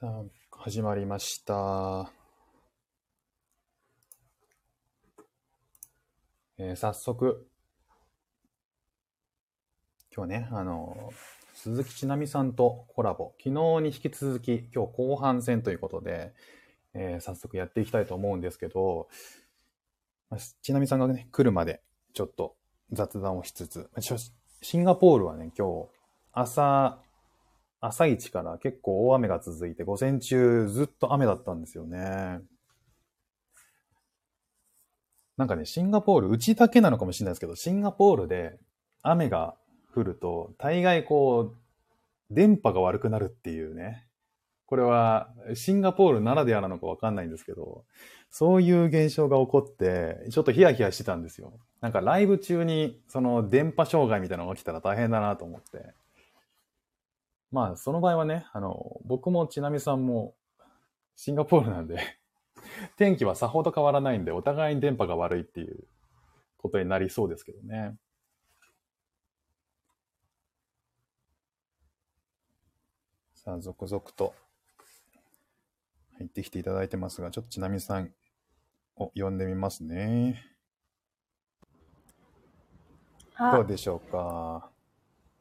さあ、始まりました。えー早速、今日ね、あの、鈴木ちなみさんとコラボ、昨日に引き続き、今日後半戦ということで、えー早速やっていきたいと思うんですけど、まあちなみさんがね、来るまで、ちょっと雑談をしつつ、シンガポールはね、今日、朝、朝一から結構大雨が続いて、午前中ずっと雨だったんですよね。なんかね、シンガポール、うちだけなのかもしれないですけど、シンガポールで雨が降ると、大概こう、電波が悪くなるっていうね。これはシンガポールならではなのかわかんないんですけど、そういう現象が起こって、ちょっとヒヤヒヤしてたんですよ。なんかライブ中にその電波障害みたいなのが起きたら大変だなと思って。まあ、その場合はね、あの、僕もちなみさんもシンガポールなんで、天気はさほど変わらないんで、お互いに電波が悪いっていうことになりそうですけどね。さあ、続々と入ってきていただいてますが、ちょっとちなみさんを呼んでみますね。どあう、でしょうか？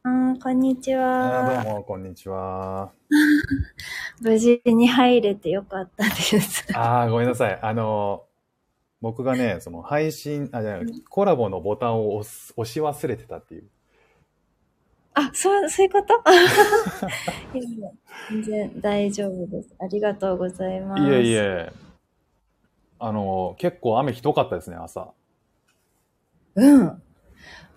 うん、こんにちあは。どうも、こんにちは。無事に入れてよかったです。ああ、ごめんなさい。あの、僕がね、その配信、あ、じゃコラボのボタンを押す押し忘れてたっていう。あ、そう、そういうこと？全然大丈夫です。ありがとうございます。いえいえ。あの、結構雨ひどかったですね、朝。うん。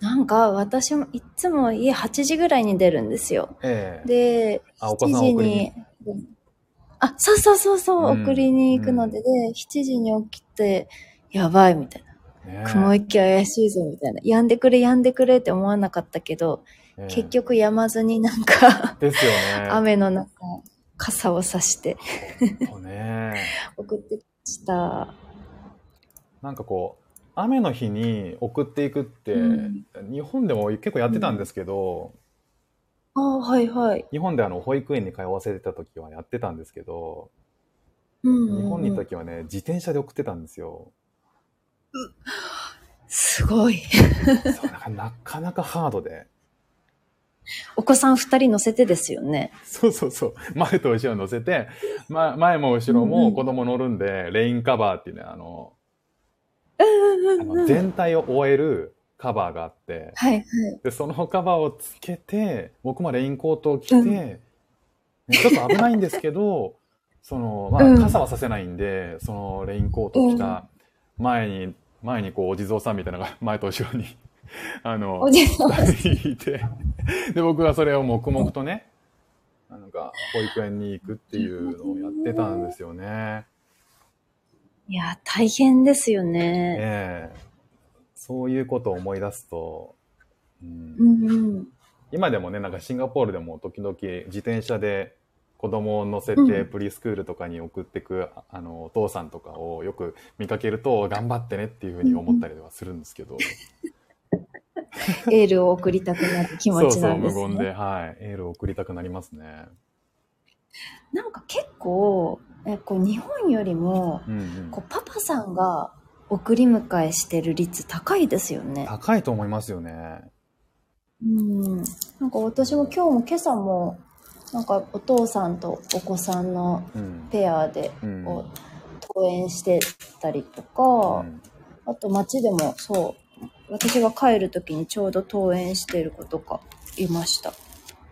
なんか、私もいつも家8時ぐらいに出るんですよ。ええで、あお子7時にに、あ、そうそうそうそう、うん送りに行くので、で、7時に起きて、やばいみたいな。雲行き怪しいぞみたいな。やんでくれ、やんでくれって思わなかったけど、ええ結局やまずになんか、ですよね。雨の中、傘を差してね。送ってきました。なんかこう、雨の日に送っていくって、うん日本でも結構やってたんですけど、ああ、はいはい。日本であの保育園に通わせてた時はやってたんですけど、うんうんうん日本にいた時はね、自転車で送ってたんですよ。すごい。そうなんかなかハードで。お子さん二人乗せてですよね。そうそうそう。前と後ろ乗せて、ま、前も後ろうんうんも子供乗るんで、レインカバーっていうね、あの、うんあの全体を覆えるカバーがあって、はいはい。で、そのカバーをつけて、僕もレインコートを着て、うん。ねちょっと危ないんですけど、その、まあ、うん。傘はさせないんで、そのレインコートを着た前に、前にこう、お地蔵さんみたいなのが 前と後ろに、あの、いて、で、僕はそれを黙々とね、なんか、保育園に行くっていうのをやってたんですよね。いや、大変ですよね。ええそういうことを思い出すと、うんうんうん。今でもね、なんかシンガポールでも時々自転車で子供を乗せてうんプリスクールとかに送ってく、ああの、お父さんとかをよく見かけると頑張ってねっていうふうに思ったりはするんですけど。エールを送りたくなる気持ちなんですね。そうそう、無言で、はい。エールを送りたくなりますね。なんか結構、えこう日本よりも、うんうんこうパパさんが送り迎えしてる率高いですよね。高いと思いますよね。うん。なんか私も今日も今朝も、なんかお父さんとお子さんのうん。ペアでうう登園してたりとうか、んあと街でもそう、私が帰る時にちょうど登園してる子とかいました。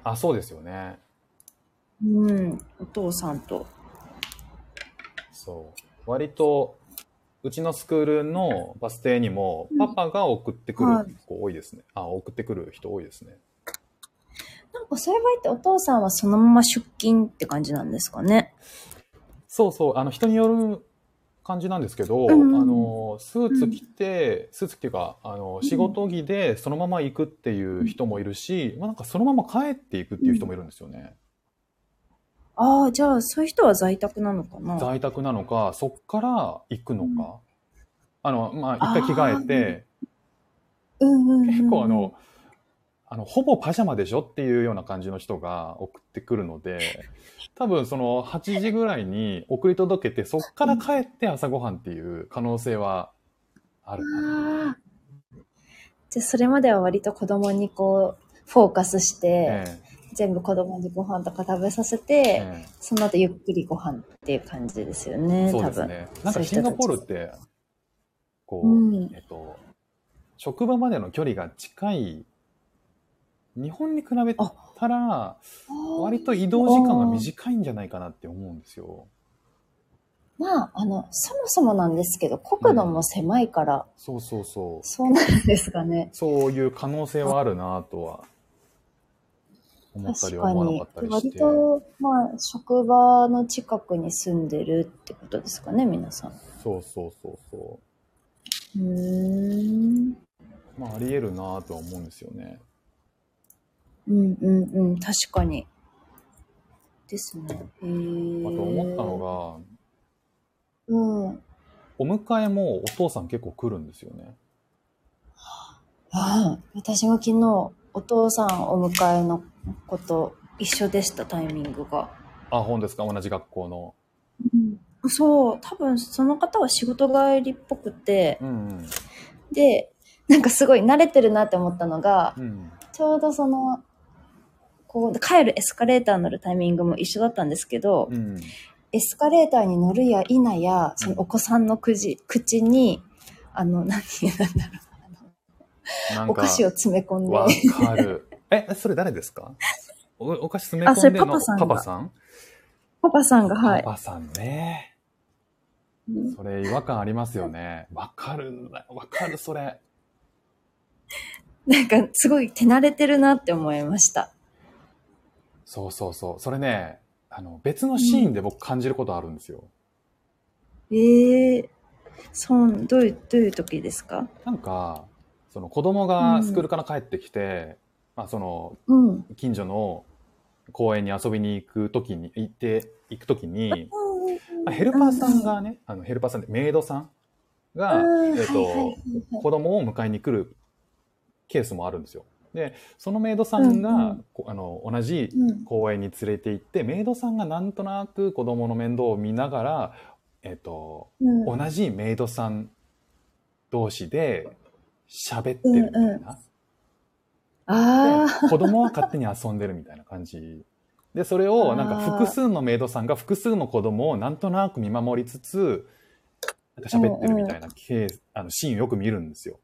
あ、そうですよね。うん。お父さんと。そう。割と、うちのスクールのバス停にも、パパが送ってくはいる子多いですね。あ、送ってくる人多いですね。なんかそういう場合ってお父さんはそのまま出勤って感じなんですかね？そうそう、あの、人による感じなんですけど、うんあの、スーツ着て、スーツっていうか、あの、仕事着でそのまま行くっていう人もいるし、まあなんかそのまま帰っていくっていう人もいるんですよね。ああ、じゃあそういう人は在宅なのかな？在宅なのか、そっから行くのか？あの、まあ、一回着替えて、うんうんうんうん結構あの、あの、ほぼパジャマでしょっていうような感じの人が送ってくるので、多分その8時ぐらいに送り届けて、そっから帰って朝ごはんっていう可能性はあるかな。じゃあ、それまでは割と子供にこう、フォーカスして、え全部子供にご飯とか食べさせて、ええその後ゆっくりご飯っていう感じですよね、えそう多分。ですね。なんかシンガポールって、こう、うんえっと、職場までの距離が近い、日本に比べたら、割と移動時間が短いんじゃないかなって思うんですよ。まあ、あの、そもそもなんですけど、国土も狭いから、そうそうそう。そうなんですかね。そういう可能性はあるなとは思ったり確かに思わなかった。りし割て。と、まあ、職場の近くに住んでるってことですかね、皆さん。そうそうそうそうーん。う。まああり得るなとは思うんですよね。うんうんうん、確かに。ですね。へあーと思ったのうん。が、お迎えもお父さん結構来るんですよね。ああ私も昨日、お父さんお迎えのこと一緒でした、タイミングが。あ、本ですか？同じ学校の。そう、多分その方は仕事帰りっぽくて、うんうん。で、なんかすごい慣れてるなって思ったのが、うん。ちょうどその、こう、帰るエスカレーター乗るタイミングも一緒だったんですけど、うん。エスカレーターに乗るや否や、そのお子さんの口口に、あの、何て言うんだろう、お菓子を詰め込んで、わかる。え、それ誰ですか？おお菓子詰めあそれ込んでんのパパさんがパパさん？パパさんが、はいパ。パさんね。うんそれ違和感ありますよね。わかるんだ。わかる、それ。なんか、すごい手慣れてるなって思いました。そうそうそう。それね、あの、別のシーンで僕感じることあるんですよ。ええそう、どういう、どういう時ですか？なんか、その子供がスクールから帰ってきて、まあその、うん。近所の公園に遊びに行くときに、行って、行くときに、まあヘルパーさんがね、あの、ヘルパーさんでメイドさんが、うんえっ、はいはいはいと、子供を迎えに来るケースもあるんですよ。で、そのメイドさんが、うんうんこあの、同じうん。公園に連れて行って、メイドさんがなんとなく子供の面倒を見ながら、えっ、と、うん。同じメイドさん同士で喋ってるみたいな。あで子供は勝手に遊んでるみたいな感じ。で、それをなんか複数のメイドさんが複数の子供をなんとなく見守りつつ、なんか喋ってるみたいなケース、あのシーンをよく見るんですよ。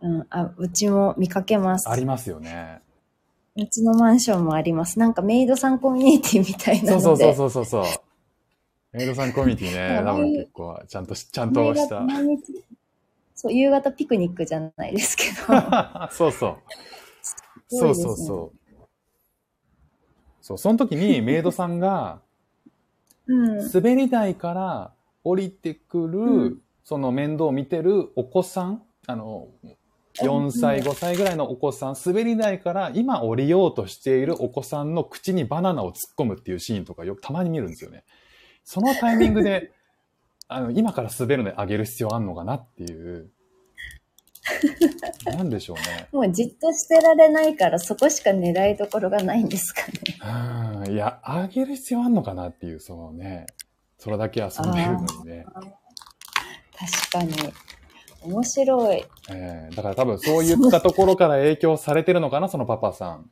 あ。うん。あ、うちも見かけます。ありますよね。うちのマンションもあります。なんかメイドさんコミュニティみたいな。そうそうそうそうそう。メイドさんコミュニティね、多分結構ちゃんとし、ちゃんとした。毎日そう、夕方ピクニックじゃないですけど。そうそう。すそうそうそう。そう、その時にメイドさんが、うん。滑り台から降りてくる、うんその面倒を見てるお子さん、あの、4歳、うん5歳ぐらいのお子さん、滑り台から今降りようとしているお子さんの口にバナナを突っ込むっていうシーンとかよくたまに見るんですよね。そのタイミングで、あの、今から滑るのにあげる必要あんのかなっていう。なんでしょうね。もうじっとしてられないからそこしか狙いどころがないんですかね。うんいや、あげる必要あんのかなっていう、そのね、それだけ遊んでるのにね。確かに。面白い。えーだから多分そういったところから影響されてるのかな、そのパパさん。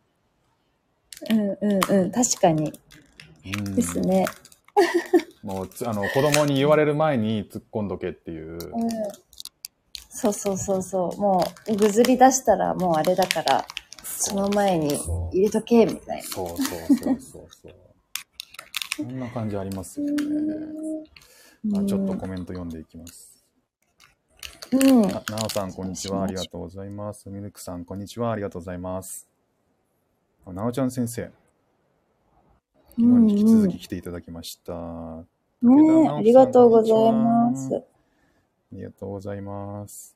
うんうんうん。確かに。うんですね。もうつあの子供に言われる前に突っ込んどけっていう。うん。そうそうそうそう。もう、ぐずり出したらもうあれだから、その前に入れとけ、みたいそうそうそうそうそう。そんな感じありますよね。な。あちょっとコメント読んでいきます。うん。ななおさん、こんにちは。ありがとうございます。ミルクさん、こんにちは。ありがとうございます。あなおちゃん先生、昨日に引き続き来ていただきました。あねえ、ありがとうございます。りがとうございます。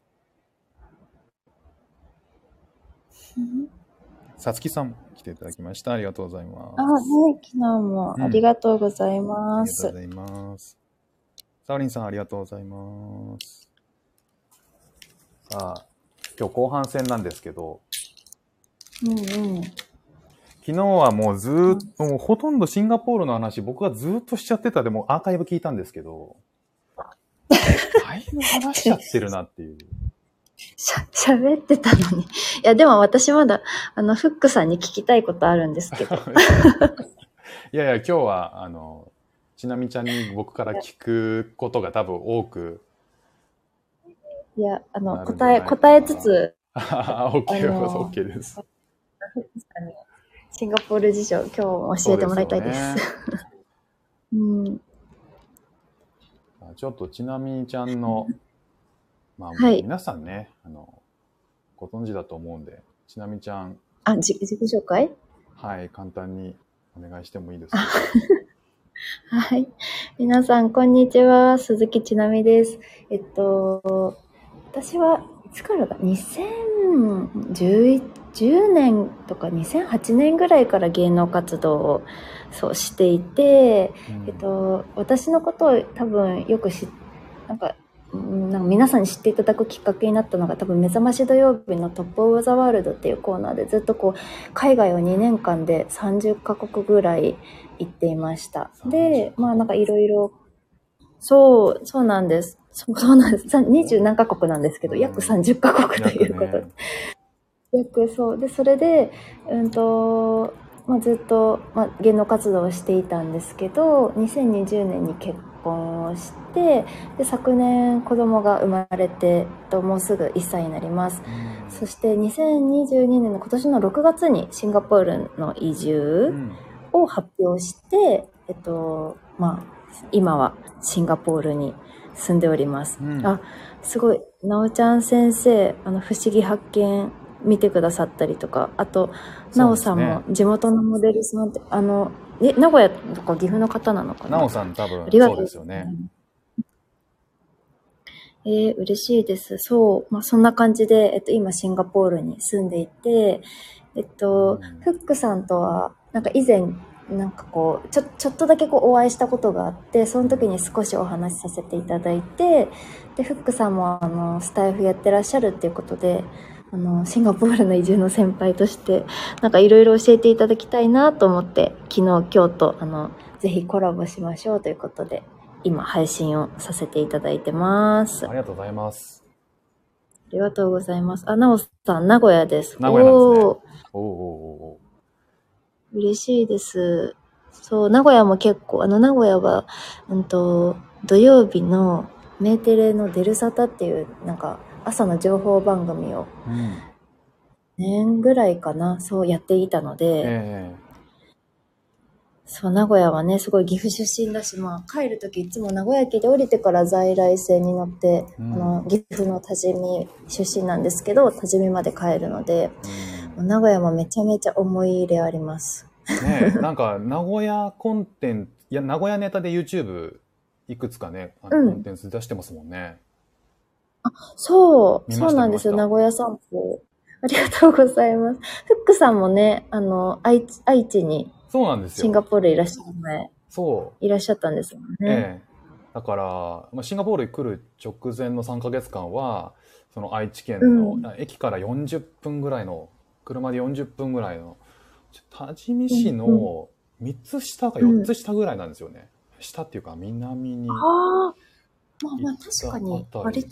さつきさん、来ていただきました。ありがとうございます。あ、ね、昨日もありがとうございます。ありがとうございます。サオリンさん、ありがとうございます。さあ、今日後半戦なんですけど、うんうん。昨日はもうずーっと、もうほとんどシンガポールの話、僕はずーっとしちゃってたでもアーカイブ聞いたんですけど、だいぶ話しちゃってるなっていう。しゃ、喋ってたのに。いや、でも私まだ、あの、フックさんに聞きたいことあるんですけど。いやいや、今日は、あの、ちなみちゃんに僕から聞くことが多分多く、いや、あの、答え、答えつつ、あ OK あの OK です。フックさんにシンガポール事情、今日も教えてもらいたいです。そうですよね うん。ちょっとちなみちゃんの、まあ、はい皆さんね、あの、ご存知だと思うんで、ちなみちゃん、あ、じ自己紹介？はい、簡単にお願いしてもいいですか？はい。皆さん、こんにちは。鈴木ちなみです。えっと、私はいつからだ ?2011 10年とか2008年ぐらいから芸能活動をそうしていて、うんえっと、私のことを多分よく知っなんか、うんなんか皆さんに知っていただくきっかけになったのが多分目覚まし土曜日のトップオブザワールドっていうコーナーでずっとこう海外を2年間で30カ国ぐらい行っていました。で、まあなんかいろいろ、そう、そうなんです。そうなんです。さ20何カ国なんですけど、うん約30カ国ということで約ね約そう。で、それで、うんと、まあ、ずっと、まあ、芸能活動をしていたんですけど、2020年に結婚をして、で、昨年子供が生まれて、ともうすぐ1歳になります。うんそして2022年の今年の6月にシンガポールの移う住んを発表して、えっと、まあ、今はシンガポールに住んでおります。うんあ、すごい。なおちゃん先生、あの、不思議発見見てくださったりとか、あと、なおさんも地元のモデルさんって、あの、え、名古屋とか岐阜の方なのかな？なおさん多分ありがとそうですよね。えー嬉しいです。そう。まあ、そんな感じで、えっと、今、シンガポールに住んでいて、えっと、うんフックさんとは、なんか以前、なんかこう、ちょ、ちょっとだけこうお会いしたことがあって、その時に少しお話しさせていただいて、で、フックさんも、あの、スタイフやってらっしゃるっていうことで、あの、シンガポールの移住の先輩として、なんかいろいろ教えていただきたいなと思って、昨日、今日と、あの、ぜひコラボしましょうということで、今配信をさせていただいてます。ありがとうございます。ありがとうございます。あ、なおさん、名古屋です。名古屋なんですねおーお嬉しいです。そう、名古屋も結構、あの、名古屋は、うんと、土曜日のメーテレのデルサタっていう、なんか、朝の情報番組をうん。年ぐらいかな、そうやっていたので、えそう、名古屋はね、すごい岐阜出身だし、まあ、帰るときいつも名古屋駅で降りてから在来線に乗って、うんあの、岐阜の多治見出身なんですけど、多治見まで帰るので、えうん名古屋もめちゃめちゃ思い入れあります。ねえ、なんか、名古屋コンテンツ、いや、名古屋ネタで YouTube いくつかね、あのうんコンテンツ出してますもんね。そう、見ましたそうなんですよ。名古屋散歩。ありがとうございます。フックさんもね、あの、愛知愛知にそうなんですよ。シンガポールいらっしゃる前、そう。いらっしゃったんですもんね。ええ。だから、まあ、シンガポールに来る直前の3ヶ月間は、その愛知県の、うん駅から40分ぐらいの、車で40分ぐらいの、多治見市うんの3つ下か4つ下ぐらいなんですよね。下っていうか南にああ、まあまあ確かに、割と、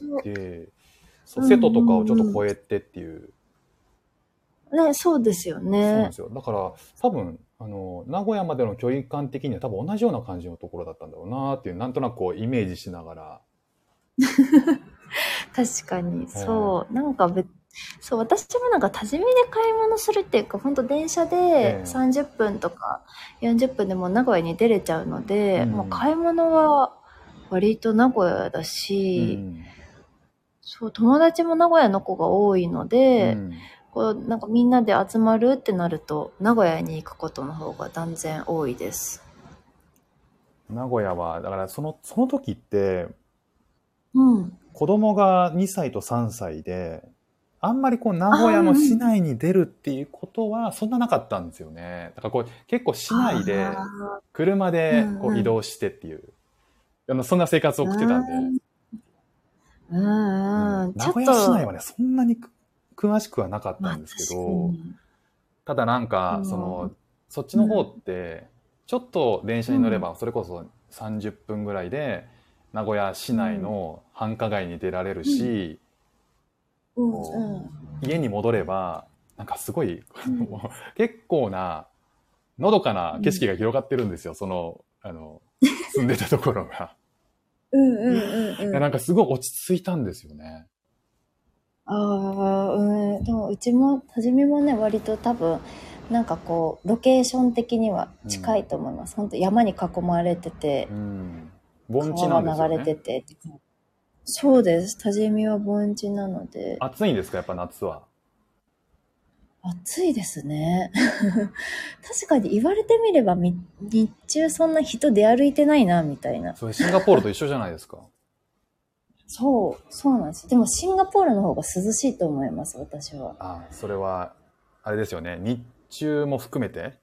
そう瀬戸とかをちょっと越えてっていう、ね、そうですよそうなんねで。すよ。だから、多分、あの、名古屋までの距離感的には多分同じような感じのところだったんだろうなっていう、なんとなくこうイメージしながら。確かに、そう。なんか別、そう、私もなんか多治見で買い物するっていうか、本当電車えでえ30分とか40分でもう名古屋に出れちゃうので、うんもう買い物は割と名古屋だうし、んそう、友達も名古屋の子が多いので、うんこう、なんかみんなで集まるってなると、名古屋に行くことの方が断然多いです。名古屋は、だからその、その時って、うん。子供が2歳と3歳で、あんまりこう名古屋の市内に出るっていうことはそんななかったんですよね。だからこう結構市内であ車でこう移動してっていう、あのそんな生活を送ってたんで、ーうんうん。名古屋市内はね、そんなにく詳しくはなかったまあんですけど、に。ただなんか、うん。その、そっちの方って、ちょっと電車に乗れば、それこそ30分ぐらいで、名古屋市内の繁華街に出られるし、家に戻れば、なんかすごい、結構な、のどかな景色が広がってるんですよ、その、あの、住んでたところが。うんうんうんうん。なんかすごい落ち着いたんですよね。ああ、うん。でも、うちも、はじめもね、割と多分、なんかこう、ロケーション的には近いと思います。本当山に囲まれててう、ん。盆地なんですよ川が流れてね。て。そうです。多治見は盆地なので、暑いんですか、やっぱ夏は？暑いですね。確かに言われてみれば、み日中そんな人出歩いてないな、みたいな。それシンガポールと一緒じゃないですか。そう、そうなんです。でも、シンガポールの方が涼しいと思います、私は。あそれは、あれですよね。日中も含めて？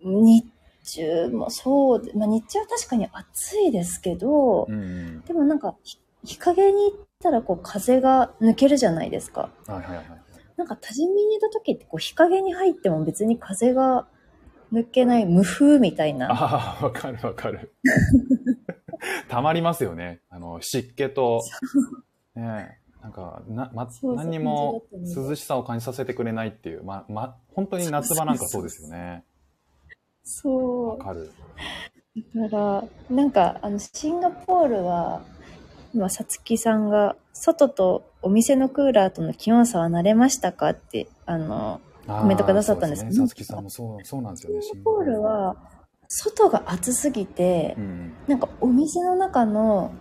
日中もそうで、まあ日中は確かに暑いですけど、うんうん。でもなんかひ日陰に行ったらこう風が抜けるじゃないですか。はいはいはい。なんか多治見にいた時ってこう日陰に入っても別に風が抜けない無風みたいな。ああ、わかるわかる。たまりますよね。あの、湿気と、ねえなんか、な、ま、何にも涼しさを感じさせてくれないっていう、ま、ま、本当に夏場なんかそうですよね。そう。わかる。だから、なんか、あの、シンガポールは、今、さつきさんが、外とお店のクーラーとの気温差は慣れましたか？って、あの、ココメントくださったんですね。さつきさんもそう、そうなんですよね。シンガポールは、外が暑すぎてう、ん。なんかお店の中の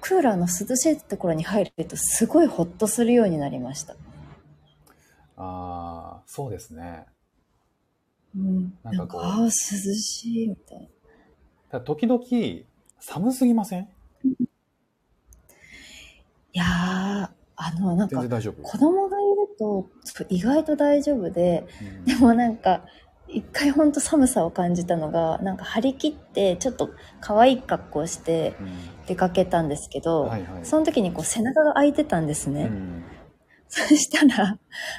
クーラーの涼しいところに入ると、すごいホッとするようになりました。ああ、そうですね。うん。なかこうああ、涼しい、みたいな。ただ時々、寒すぎませんいやー、あの、なんか全然、大丈夫。子供がいると、意外と大丈夫で、うんでもなんか、一回ほんと寒さを感じたのが、なんか張り切って、ちょっと可愛い格好をしてうん出かけたんですけど、はいはい。その時にこう背中が空いてたんですね。うんそしたら、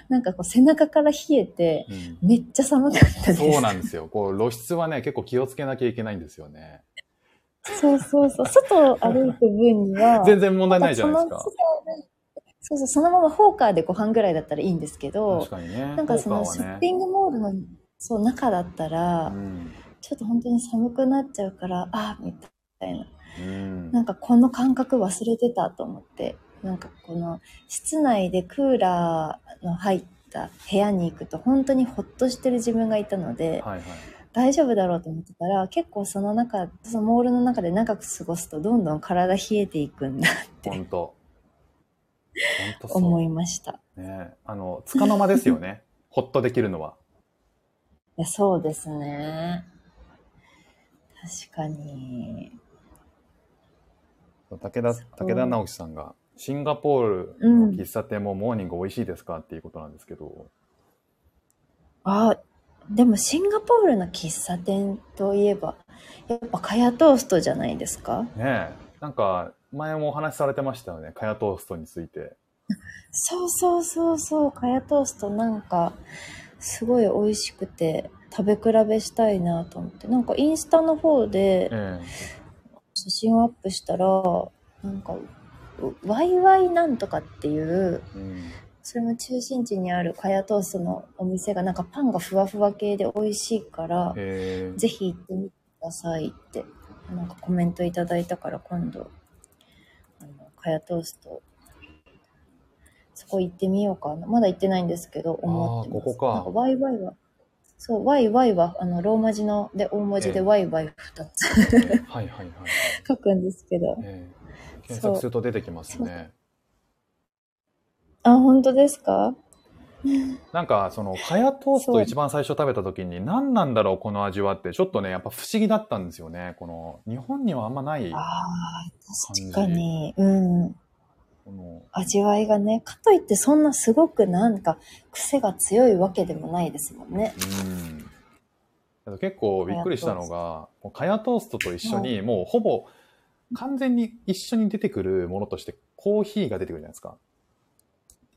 なんかこう背中から冷えて、うんめっちゃ寒かったです。そうなんですよ。こう、露出はね、結構気をつけなきゃいけないんですよね。そうそうそう。外を歩く分には、全然問題ないじゃないですかん。そうそう、そのままホーカーでご飯ぐらいだったらいいんですけど確、かにね。なんかそのショッピングモールの、そう、中だったら、うんちょっと本当に寒くなっちゃうから、あみたいな。うんなんかこの感覚忘れてたと思って、なんかこの室内でクーラーの入った部屋に行くと本当にほっとしてる自分がいたので、はいはい。大丈夫だろうと思ってたら、結構その中、そのモールの中で長く過ごすとどんどん体冷えていくんだって本当。思いました。ねあの、つかの間ですよね。ほっとできるのは。いやそうですね。確かに。武田、武田直樹さんが、シンガポールうんの喫茶店もモーニング美味しいですかっていうことなんですけど。あ、でもシンガポールの喫茶店といえば、やっぱカヤトーストじゃないですか？ねえ。なんか、前もお話しされてましたよね。カヤトーストについて。そうそうそうそう、カヤトーストなんか、すごい美味しくて、食べ比べしたいなと思って。なんかインスタの方でえ写真をアップしたら、なんか、ワイワイなんとかっていう、えうん。それも中心地にあるカヤトーストのお店がなんかパンがふわふわ系で美味しいから、えぜひ行ってみてくださいって、なんかコメントいただいたから今度、あの、カヤトースト、そこ行ってみようかな。まだ行ってないんですけど、思ってます。ここかなんかワイワイは、そう、ワイワイは、あの、ローマ字の、で、大文字ええでワイワイ二つはいはいはい。書くんですけど。ええ検索すると出てきますね。あ、本当ですか？なんか、その、カヤトースト一番最初食べた時に、何なんだろう、この味はって、ちょっとね、やっぱ不思議だったんですよね。この、日本にはあんまない、ああ、確かに。うん。この、味わいがね、かといってそんなすごくなんか癖が強いわけでもないですもんね。うん。結構びっくりしたのが、カヤトーストと一緒に、もうほぼ、完全に一緒に出てくるものとして、コーヒーが出てくるじゃないですか。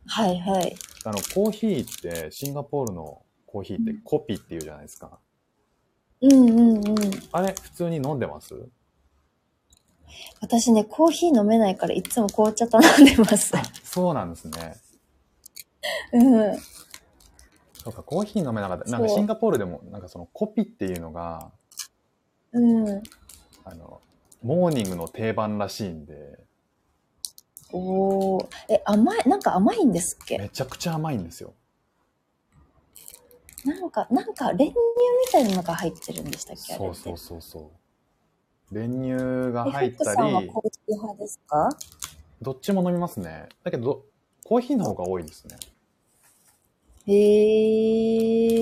はいはい。あの、コーヒーって、シンガポールのコーヒーってコピっていうじゃないですか。うんうんうん。あれ、普通に飲んでます？私ね、コーヒー飲めないからいつも紅茶頼んでます。そうなんですね。うん。そうか、コーヒー飲めなかった。なんかシンガポールでも、なんかそのコピっていうのが、うん。あの、モーニングの定番らしいんで、おー。え、甘い、なんか甘いんですっけ？めちゃくちゃ甘いんですよ。なんか、なんか練乳みたいなのが入ってるんでしたっけ？あれってそうそうそうそう。練乳がえ入ったフックさんはり、コーヒー派ですか？どっちも飲みますね。だけど、コーヒーの方が多いですね。へ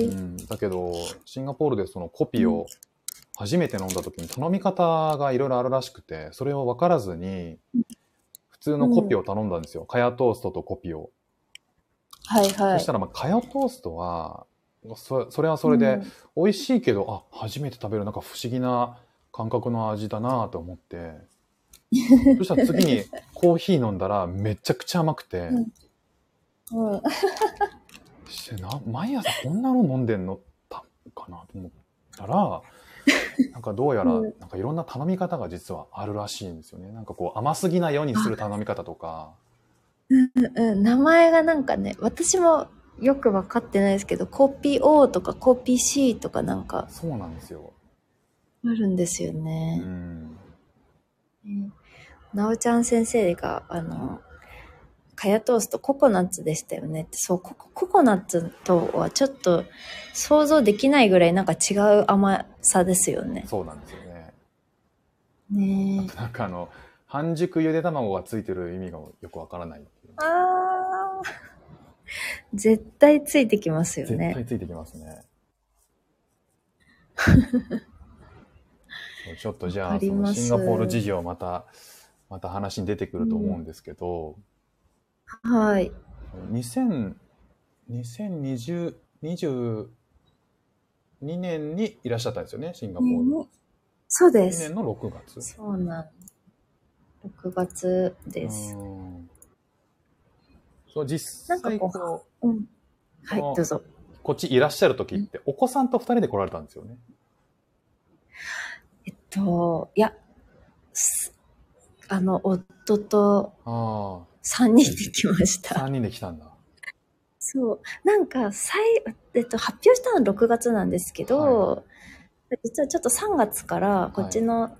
ー。うん、だけど、シンガポールでそのコピを初めて飲んだ時に頼み方がいろいろあるらしくて、それを分からずに、普通のコピを頼んだんですよ。カヤトーストとコピを。はいはい。そしたら、まあ、カヤトーストは、そそれはそれで美味しいけど、あ、初めて食べるなんか不思議な感覚の味だなと思って、そしたら次にコーヒー飲んだらめちゃくちゃ甘くて、うん。うん。してな毎朝こんなの飲んでんの？たかなと思ったら、なんかどうやら、うんなんかいろんな頼み方が実はあるらしいんですよね。なんかこう甘すぎないようにする頼み方とか、うんうん、名前がなんかね、私もよくわかってないですけど、コピー O とかコピー C とかなんかそうなんですよ。あるんですようね。ん。うんなおちゃん先生が、あの、カヤトーストココナッツでしたよねって、そう、ココココナッツとはちょっと想像できないぐらいなんか違う甘さですよね。そうなんですよね。ねえ。なんかあの、半熟ゆで卵がついてる意味がよくわからないあー。絶対ついてきますよね。絶対ついてきますね。ちょっとじゃわあ、そのシンガポール事情また、また話に出てくると思うんですけど、はい。2000 2020、22年にいらっしゃったんですよね、シンガポール。2そうです年。の6月。そうなん。6月です。うんそう、実なんかこう際こうん。はい、どうぞ。う、こっちいらっしゃる時って、お子さんと2人で来られたんですよね？えっと、いや、すあの、夫とあ3人で来ましあ、た。3人で来たんだ。そう。なんか、最、えっと、発表したのは6月なんですけど、実はちょっと3月から、こっちの、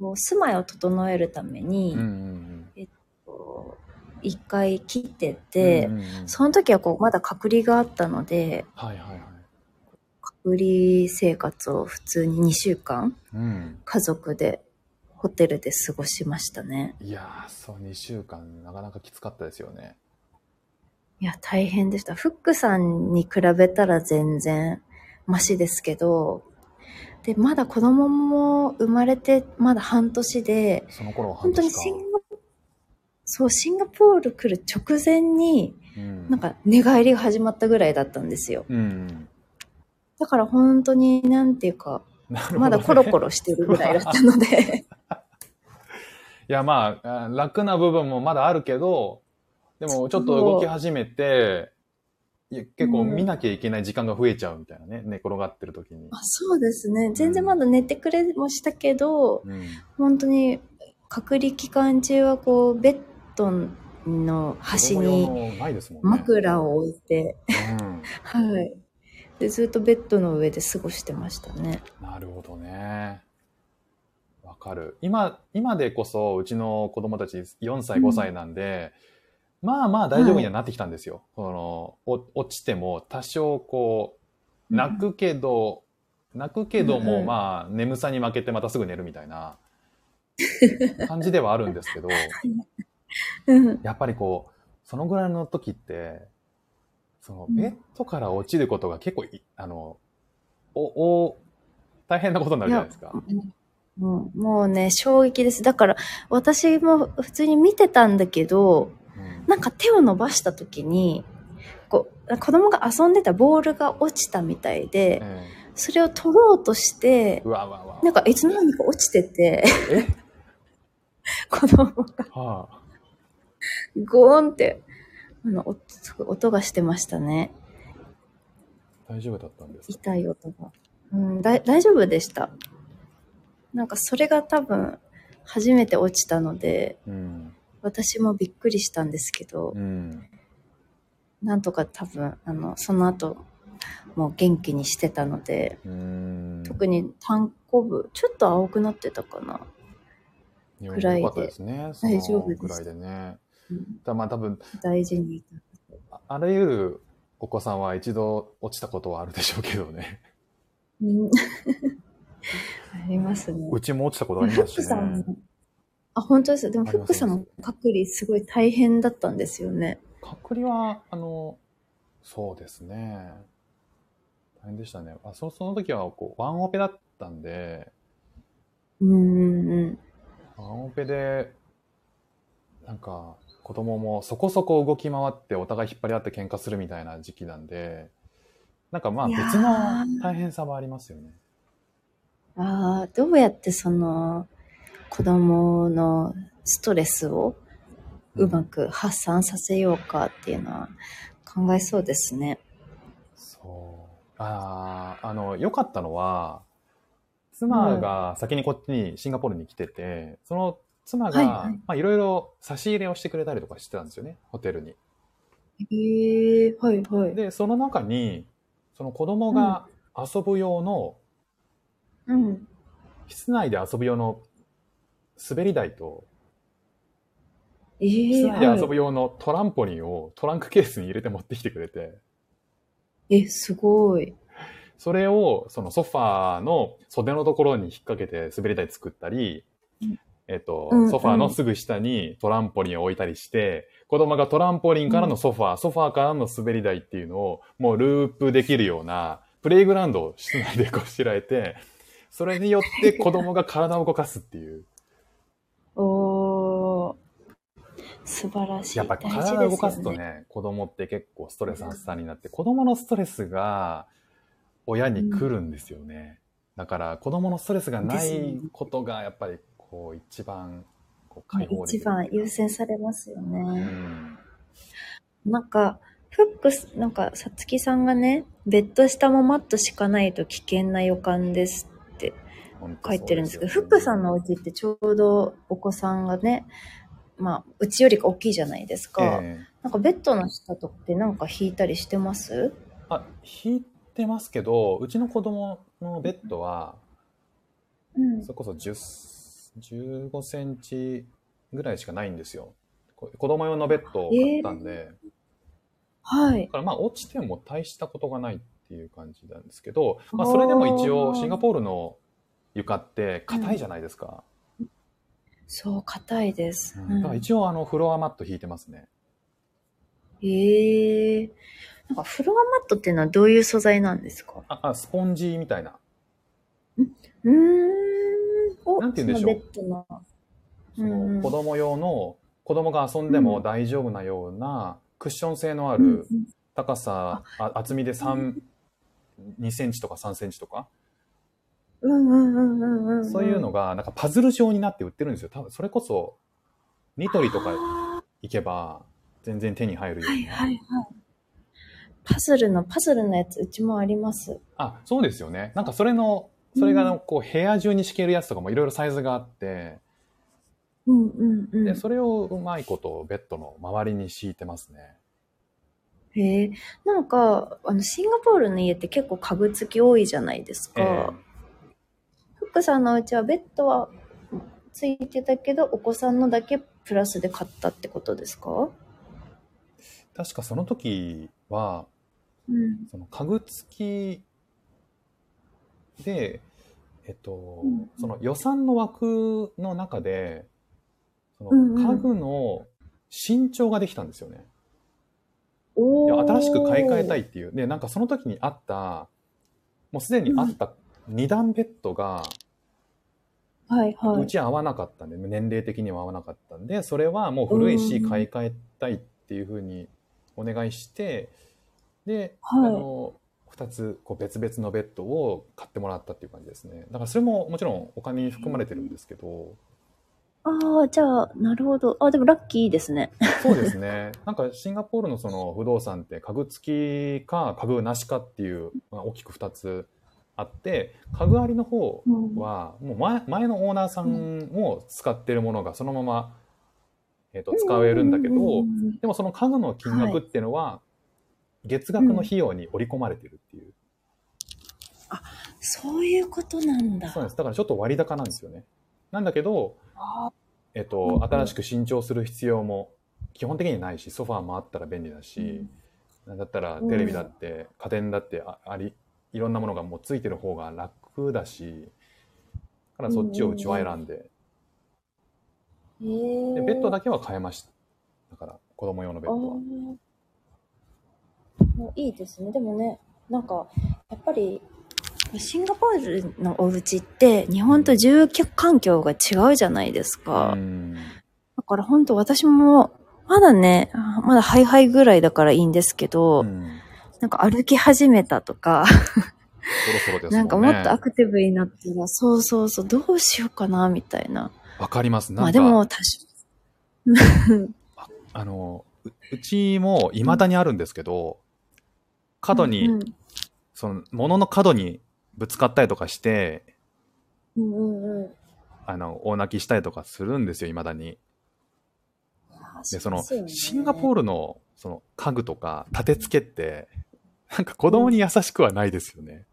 もう住まいを整えるために、うんうんこう一回切ってうん。て、うんうんうんその時はこう、まだ隔離があったので、はいはいはい。隔離生活を普通に2週間、うん。家族でホテルで過ごしましたね。いやー、そう、2週間、なかなかきつかったですよね。いや、大変でした。フックさんに比べたら全然マシですけど、で、まだ子供も生まれてまだ半年で、その頃は半本当に。シンガそう、シンガポール来る直前に、うんなんか寝返りが始まったぐらいだったんですよ。うんうん。だから本当になんていうか、ねまだコロコロしてるぐらいだったので、いや、まあ、あ楽な部分もまだあるけど、でもちょっと動き始めて、結構見なきゃいけない時間が増えちゃうみたいなね、寝転がってる時に。あそうですね。全然まだ寝てくれもしたけど、うん。本当に隔離期間中はこう、ベッドの端に。枕を置いて、うん。はい。で、ずっとベッドの上で過ごしてましたね。なるほどね。わかる。今、今でこそ、うちの子供たち4歳、うん5歳なんで、まあまあ大丈夫にはなってきたんですよ。そのお落ちても多少こう、泣くけど、泣くけども、うんうんまあ眠さに負けてまたすぐ寝るみたいな感じではあるんですけど、うん。やっぱりこう、そのぐらいの時って、そのうんベッドから落ちることが結構い、あの、お、お、大変なことになるじゃないですか。もうね、衝撃です。だから、私も普通に見てたんだけど、うんなんか手を伸ばした時に、こう、子供が遊んでたボールが落ちたみたいで、えそれを取ろうとしてわうわうわ。なんかいつの間にか落ちてて、え？子供がはあ、ゴーンってあの、音がしてましたね。大丈夫だったんですか？痛い音が。うん、大丈夫でした。なんかそれが多分、初めて落ちたので、うん。私もびっくりしたんですけどう、ん。なんとか多分、あの、その後、もう元気にしてたので、うん。特に単行部、ちょっと青くなってたかな。くくらいでですね。大丈夫ですくらいでね。うんだまあ多分、大事に。ああらゆるお子さんは一度落ちたことはあるでしょうけどね。うん ありますね。うちも落ちたことありますしね。も、あ、本当です。でも、フックさんも隔離すごい大変だったんですよね。隔離は、あの、そうですね。大変でしたね。あそその時はこうワンオペだったんで、うんうんうん。ワンオペで、なんか、子供もそこそこ動き回ってお互い引っ張り合って喧嘩するみたいな時期なんで、なんかまあ別の大変さはありますよね。ああ、どうやってその、子供のストレスをうまく発散させようかっていうのは考えそうですね。そう。ああ、あの、良かったのは、妻が先にこっちに、シンガポールに来てて、その妻が、はいはいまあいろいろ差し入れをしてくれたりとかしてたんですよね、ホテルに。へえはいはい。で、その中に、その子供が遊ぶ用の、うん。室内で遊ぶ用の滑り台と、ええ室内で遊ぶは用のトランポリンをトランクケースに入れて持ってきてくれて、い。え、すごい。それをそのソファーの袖のところに引っ掛けて滑り台作ったり、うんえっとうんうん、ソファーのすぐ下にトランポリンを置いたりして、子供がトランポリンからのソファー、ソファーからの滑り台っていうのをもうループできるようなプレイグラウンドを室内でこしらえて、それによって子供が体を動かすっていう。おー。素晴らしい。やっぱり体を動かすとね、子供って結構ストレス発散になって、子供のストレスが親に来るんですよね。だから子供のストレスがないことがやっぱりこう一番こう解放できる。一番優先されますようね。ん。なんか、フックス、なんか、さつきさんがね、ベッド下もマット敷かないと危険な予感ですって書いてるんですけど、そうフックさんのお家ってちょうどお子さんがね、まあ、うちよりか大きいじゃないですか。ええなんかベッドの下とかってなんか引いたりしてます？あ、引いてますけど、うちの子供のベッドは、うんそれこそ10 15センチぐらいしかないんですよ。こ子供用のベッドを買ったんで、はいだ。からまあ落ちても大したことがないっていう感じなんですけど、まあそれでも一応シンガポールの床って硬いじゃないですか。そう、硬いです。うん。だから一応あのフロアマット引いてますね。ええ。なんかフロアマットっていうのはどういう素材なんですか？あ、あスポンジみたいな。うーん。おなんて言うんでしょう。そのベッドの。そうんうん。の子供用の、子供が遊んでも大丈夫なようなクッション性のあうんる高さ、あ。厚みで3、2センチとか3センチとか、そういうのがなんかパズル状になって売ってるんですよ。多分それこそニトリとかあ行けば全然手に入るーような。はいはいはい。パズルの、パズルのやつ、うちもあります。あ、そうですよね。なんかそれの、それがこう部屋中に敷けるやつとかもいろいろサイズがあって、うんうんうん。で、それをうまいことベッドの周りに敷いてますね。へえ。なんか、あの、シンガポールの家って結構家具付き多いじゃないですか。えーフックさんのうちはベッドはついてたけど、お子さんのだけプラスで買ったってことですか？確かその時は、うん。その家具付きで、えっと、うんその予算の枠の中で、そうんうんの家具の新調ができたんですよね。おーいや新しく買い替えたいっていう。で、なんかその時にあった、もうすでにあった二段ベッドが、はいはい。うち合わなかったんで、年齢的には合わなかったんで、それはもう古いしうん買い替えたいっていうふうにお願いして、で、はいあの、二つこう別々のベッドを買ってもらったっていう感じですね。だからそれももちろんお金に含まれてるんですけど、ああ、じゃあ、なるほど。あ、でもラッキーですね。そうですね。なんかシンガポールのその不動産って家具付きか家具なしかっていう、まあ、大きく2つあって、家具ありの方はもう前前のオーナーさんも使ってるものがそのまま、えっと使えるんだけど、うんでもその家具の金額っていうのは月額の費用に織り込まれてるっていう。そういうことなんだ。そうなんです。だからちょっと割高なんですよね。なんだけど、あえっと、新しく新調する必要も基本的にないし、ソファーもあったら便利だし、なんだったらテレビだって、家電だってああり、いろんなものがもうついてる方が楽だし、だからそっちをうちは選んで、へえでベッドだけは変えました。だから子供用のベッドは。もういいですね。でもね、なんか、やっぱり、シンガポールのお家って日本と住居環境が違うじゃないですか。うん。だから本当私も、まだね、あまだハイハイぐらいだからいいんですけど、うんなんか歩き始めたとか、そろそろですね。なんかもっとアクティブになったら、そうそうそう、どうしようかな、みたいな。わかります。なんか、まあでも、確 あの、ううちも未だにあるんですけど、角に、うんその、物の角にぶつかったりとかして、うんうんうん。あの、大泣きしたりとかするんですよ、未だに。で、その、シンガポール、ルの、その、家具とか、立て付けって、なんか子供に優しくはないですよね。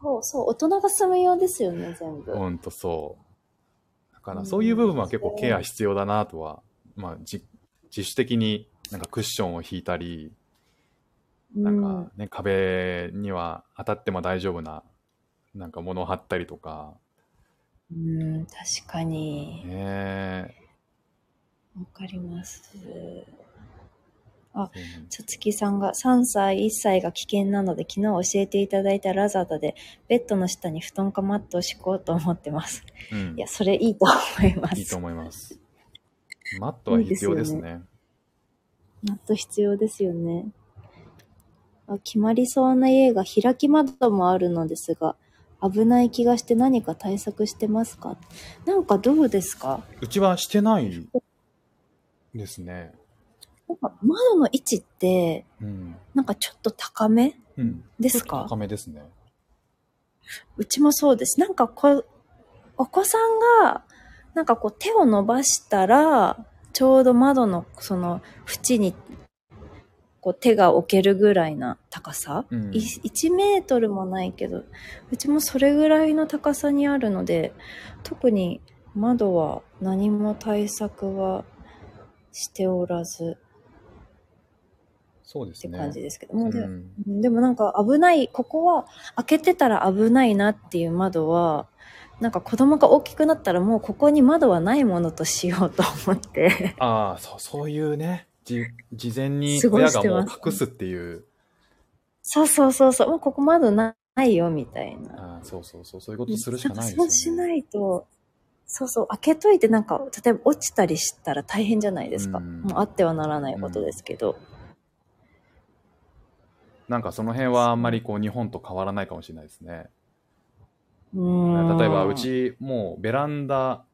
そうそう、大人が住むようですよね、全部。ほんとそう。だから、うんそういう部分は結構ケア必要だなとは、まあ、じ自主的になんかクッションを引いたり、なんかね、壁には当たっても大丈夫な、なんか物を貼ったりとか、うん、うん、確かに。ねわかります。えさつきさんが3歳、1歳が危険なので昨日教えていただいたラザダでベッドの下に布団かマットを敷こうと思ってます。うんいや、それいいと思います。いいと思います。マットは必要ですいいね。マット必要ですよね。あ決まりそうな家が開き窓もあるのですが、危ない気がして何か対策してますか？なんかどうですか？うちはしてないですね。なんか窓の位置って、うん。なんかちょっと高めうん。ですか？ちょっと高めですね。うちもそうです。なんかこう、お子さんが、なんかこう手を伸ばしたら、ちょうど窓のその縁に、こう手が置けるぐらいな高さ、うんい1メートルもないけど、うちもそれぐらいの高さにあるので、特に窓は何も対策はしておらずそうですね。感じですけど、もうでうんでもなんか危ない、ここは開けてたら危ないなっていう窓は、なんか子供が大きくなったらもうここに窓はないものとしようと思って。ああ、そう、そういうね、じ、事前に親がもう隠すっていう、そうそうそうそう、もうここ窓ないよみたいな。ああそうそうそう、そういうことするしかないですよね。そうしないと、そうそう、開けといてなんか、例えば落ちたりしたら大変じゃないですか。うんもうあってはならないことですけど。なんかその辺はあんまりこう日本と変わらないかもしれないですね。うーん。例えばう、ちもうベランダ、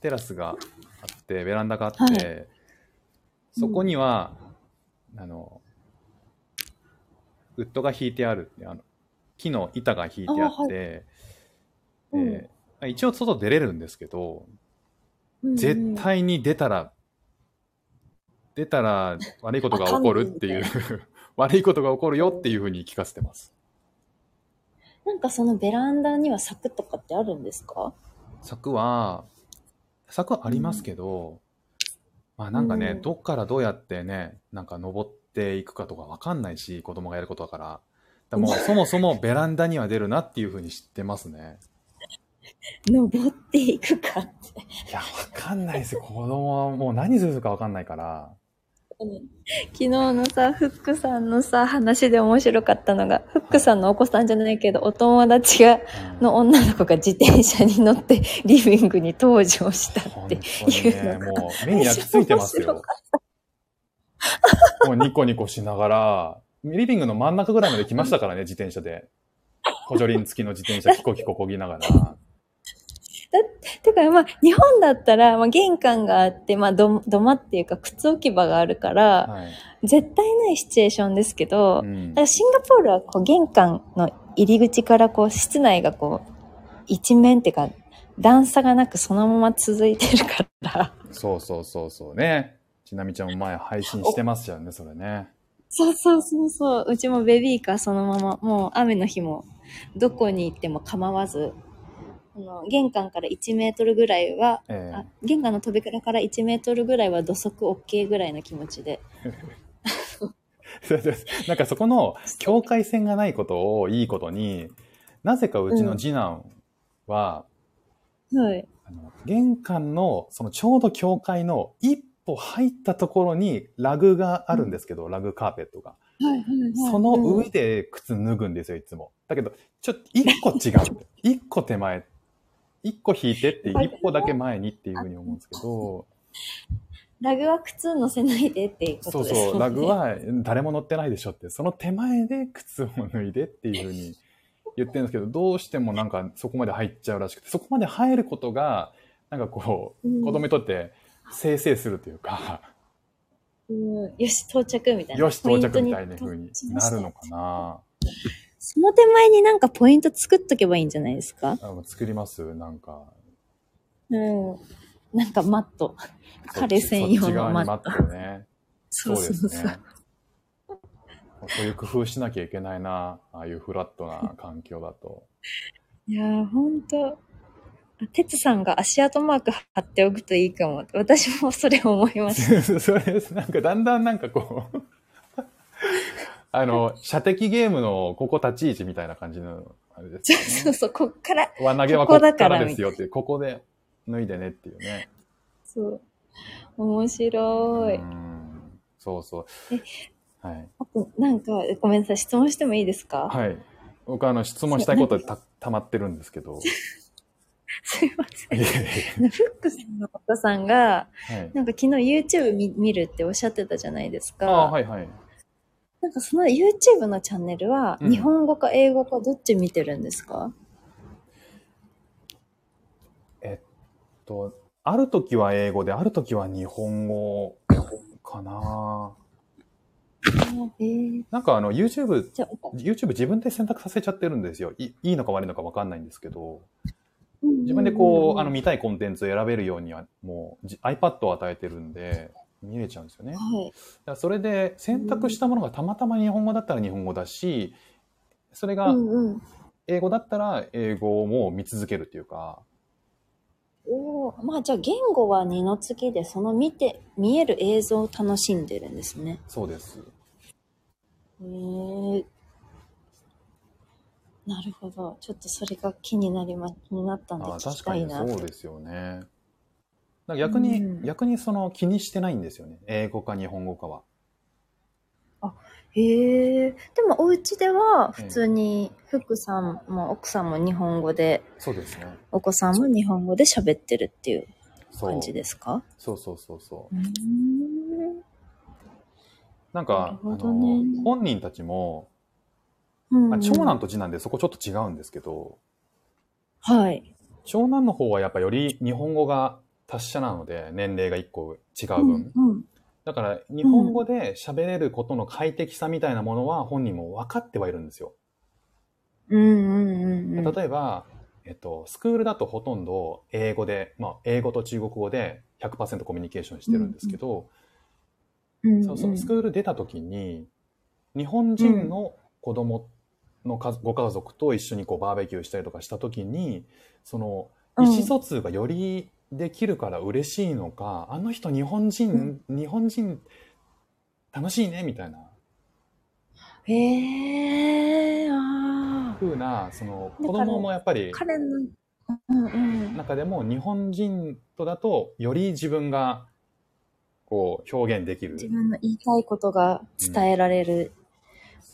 テラスがあって、ベランダがあって、はい。そこには、あの、ウッドが引いてあるあの木の板が引いてあって、あはい。で一応外出れるんですけど、うん。うん絶対に出たら、出たら悪いことが起こるっていう悪いことが起こるよっていうふうに聞かせてます。なんかそのベランダには柵とかってあるんですか？柵は、柵はありますけど、まあなんかね、うんどっからどうやってね、なんか登っていくかとかわかんないし、子供がやることだから。だからもうそもそも ベランダには出るなっていうふうに知ってますね。登っていくかって。いや、わかんないですよ。子供はもう何するかわかんないから。昨日のさ、フックさんのさ、話で面白かったのが、フックさんのお子さんじゃないけど、お友達が、うんの女の子が自転車に乗ってリビングに登場した本っていうのが。もう目に焼き付いてますよ。もうニコニコしながら、リビングの真ん中ぐらいまで来ましたからね、自転車で。補助輪付きの自転車、キコキコこぎながら。てか、まあ、日本だったら、まあ、玄関があって、まあ、ど土間っていうか、靴置き場があるから、はい。絶対ないシチュエーションですけど、うんだからシンガポールはこう玄関の入り口からこう室内がこう一面っていうか段差がなくそのまま続いてるから。そうそうそうそうね。ちなみちゃんも前配信してますよね、それね。そうそうそうそう。うちもベビーカーそのままもう雨の日もどこに行っても構わず、あの玄関から1メートルぐらいは、ええあ玄関の扉から1メートルぐらいは土足 OK ぐらいの気持ちで。なんかそこの境界線がないことをいいことに、なぜかうちの次男は、はい。あの玄関のそのちょうど境界の一歩入ったところにラグがあるんですけど、ラグカーペットが。はいはいはい。その上で靴脱ぐんですよ、いつも。だけど、ちょっと一個違う。一個手前。一個引いてって、一歩だけ前にっていうふうに思うんですけど、ラグは靴乗せないでっていうこそうとですもんね。そう、ラグは誰も乗ってないでしょって、その手前で靴を脱いでっていうふうに言ってるんですけど、どうしてもなんかそこまで入っちゃうらしくて、そこまで入ることが、なんかこう、うん。子供にとって生成するというか、うん、よし、到着みたいな。よし、到着みたいなポイ風になるのかなその手前になんかポイント作っとけばいいんじゃないですか？あの作ります？なんか。うん。なんかマット。そ彼専用のマット。ットね。そうそうそう。ですね。そういう工夫しなきゃいけないな。ああいうフラットな環境だと。いやー、ほんと。てつさんが足跡マーク貼っておくといいかも。私もそれ思います。それです。なんかだんだんなんかこう、あの、射的ゲームのここ立ち位置みたいな感じの、あれですよね。そうそう、こっから。輪投げはこっからですよっていう、ここで脱いでねっていうね。そう。面白い。うんそうそう。はい。あと、なんか、ごめんなさい、質問してもいいですか？はい。僕あの質問したいことたたまってるんですけど。すいません。フックさんのお子さんが、はい。なんか昨日 YouTube 見見るっておっしゃってたじゃないですか。ああ、はいはい。なんかその YouTube のチャンネルは、うん。日本語か英語かどっち見てるんですか、えっと、ある時は英語で、ある時は日本語かな。えー、なんかあの YouTube、YouTube 自分で選択させちゃってるんですよ。いいいのか悪いのかわかんないんですけど、自自分でこう、あの見たいコンテンツを選べるようには、もうじ iPad を与えてるんで、見れちゃうんですよね。はい。らそれで選択したものがたまたま日本語だったら日本語だし、それが。英語だったら英語も見続けるっていうか、おーまあじゃあ言語は二の次で、その見て、見える映像を楽しんでるんですね。そうです。へえなるほど。ちょっとそれが気になりま、気になったんで聞き確かにたいな。そうですよね。だから逆に、うん逆にその気にしてないんですよね。英語か日本語かは。へえ。でもお家ではええ普通に福さんも奥さんも日本語で、そうですね。お子さんも日本語で喋ってるっていう感じですか？そうそうそうそう。う。なんか、なねあの本人たちも、うんまあ、長男と次男でそこちょっと違うんですけど、はい。長男の方はやっぱより日本語が達者なので、年齢が一個違う分。うんうんだから、日本語で喋れることの快適さみたいなものは本人も分かってはいるんですよ。うんうんうんうん。例えば、えっと、スクールだとほとんど英語で、まあ、英語と中国語で100%コミュニケーションしてるんですけど、うんうんそのスクール出た時に、日本人の子供の家ご家族と一緒にこうバーベキューしたりとかした時に、そのうん意思疎通がよりできるから嬉しいのか、あの人日本人、日本人楽しいねみたいなへえ、ああ。風な、その子供もやっぱり彼の、うんうん。中でも日本人とだとより自分がこう表現できる。自分の言いたいことが伝えられる。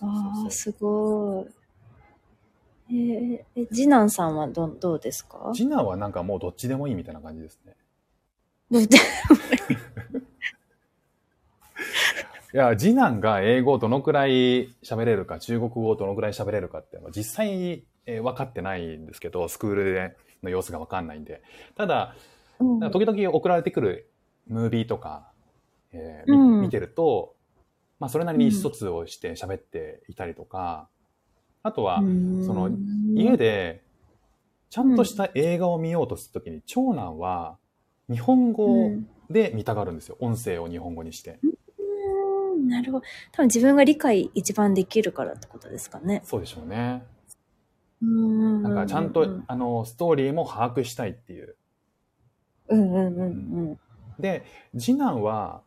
ああ、そうそうすごい。えーえ、次男さんはどどうですか？次男はなんかもうどっちでもいいみたいな感じですね。どう いや、次男が英語をどのくらい喋れるか、中国語をどのくらい喋れるかって、実際えー分かってないんですけど、スクールでの様子が分かんないんで。ただ、時々送られてくるムービーとか、えーみうん見てると、まあそれなりに意思疎通をして喋っていたりとか、あとは、その家でちゃんとした映画を見ようとするときに、長男は日本語うんで見たがるんですよ。音声を日本語にして。うんなるほど。多分自分が理解一番できるからってことですかね。そうでしょうね。うんなんかちゃんと、あの、ストーリーも把握したいっていう。うんうんうんうん。で、次男は、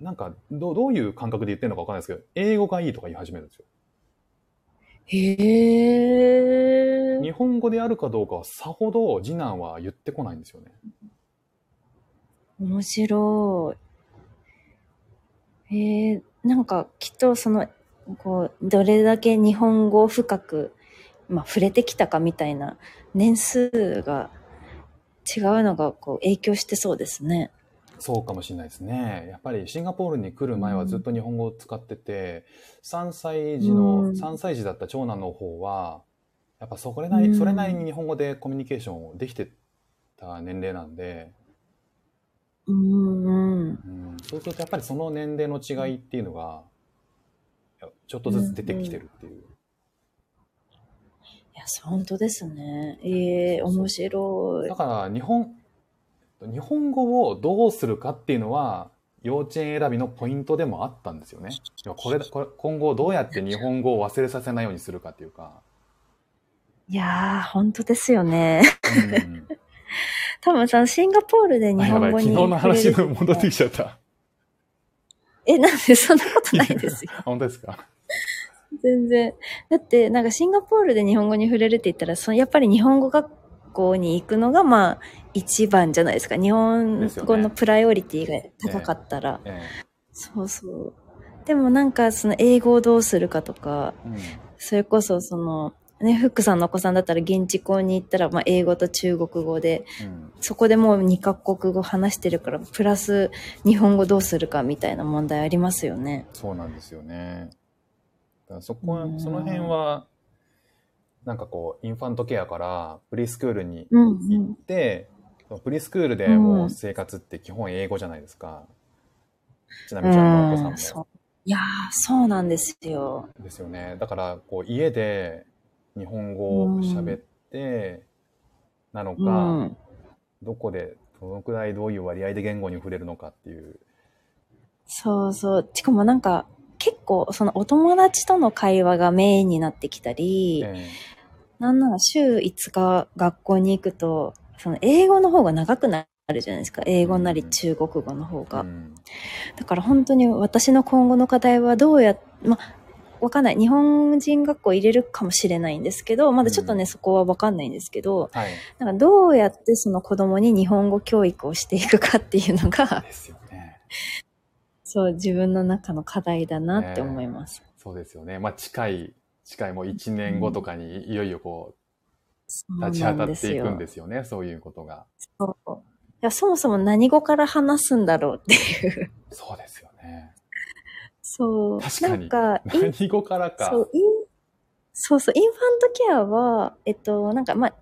なんかどう、どういう感覚で言ってるのかわかんないですけど、英語がいいとか言い始めるんですよ。へえ。日本語であるかどうかはさほど次男は言ってこないんですよね。面白い。えー、なんかきっとその、こう、どれだけ日本語を深く、まあ、触れてきたかみたいな年数が違うのがこう影響してそうですね。そうかもしれないですね。やっぱりシンガポールに来る前はずっと日本語を使ってて、3歳児の、うん3歳児だった長男の方は、やっぱそれなり、うんそれなりに日本語でコミュニケーションをできてた年齢なんで、うんうん。うん、そうするとやっぱりその年齢の違いっていうのが、いやちょっとずつ出てきてるっていう。いや、そう本当ですね。ええ面白いだ。から日本、日本語をどうするかっていうのは、幼稚園選びのポイントでもあったんですよね。これこれ今後どうやって日本語を忘れさせないようにするかっていうか。いやー、本当ですよね。うん、多分さ、シンガポールで日本語に昨日の話に戻ってきちゃった。え、なんでそんなことないですよ。あ本当ですか？全然。だって、なんかシンガポールで日本語に触れるって言ったら、そのやっぱり日本語学校に行くのが、まあ、一番じゃないですか。日本語のプライオリティが高かったら。えそうそう。でもなんか、その英語をどうするかとか、えうんそそれこそその、ね、フックさんのお子さんだったら現地校に行ったら、まあ、英語と中国語で、うんそこでもう2カ国語話してるから、プラス日本語どうするかみたいな問題ありますよね。そうなんですよね。そこはうんその辺は、なんかこう、インファントケアからプリスクールにうん行って、プリスクールでもう生活って基本英語じゃないですか。ちなみちゃんのお子さんも。いやー、そうなんですよ。ですよね。だから、こう、家で日本語を喋って、なのか、うん。どこで、どのくらいどういう割合で言語に触れるのかっていう。そうそう。しかもなんか、結構、そのお友達との会話がメインになってきたり、えなんなら週5日学校に行くと、その英語の方が長くなるじゃないですか。英語なり中国語の方が。えうんだから本当に私の今後の課題はどうや、ま、わかんない。日本人学校入れるかもしれないんですけど、まだちょっとね、うんそこはわかんないんですけど、はい。なんかどうやってその子供に日本語教育をしていくかっていうのが、ね。そう、自分の中の課題だなって思います。そうですよね。まあ、近い、近いもう1年後とかにいよいよこそうう、立ち当たっていくんすですよね。そういうことが。よ。そういやそもそも何語から話すんだろうっていう。そうですよね。そう。確かになんか、何語からか。そう、イン、そうそう、インファントケアは、えっと、なんか、まあ、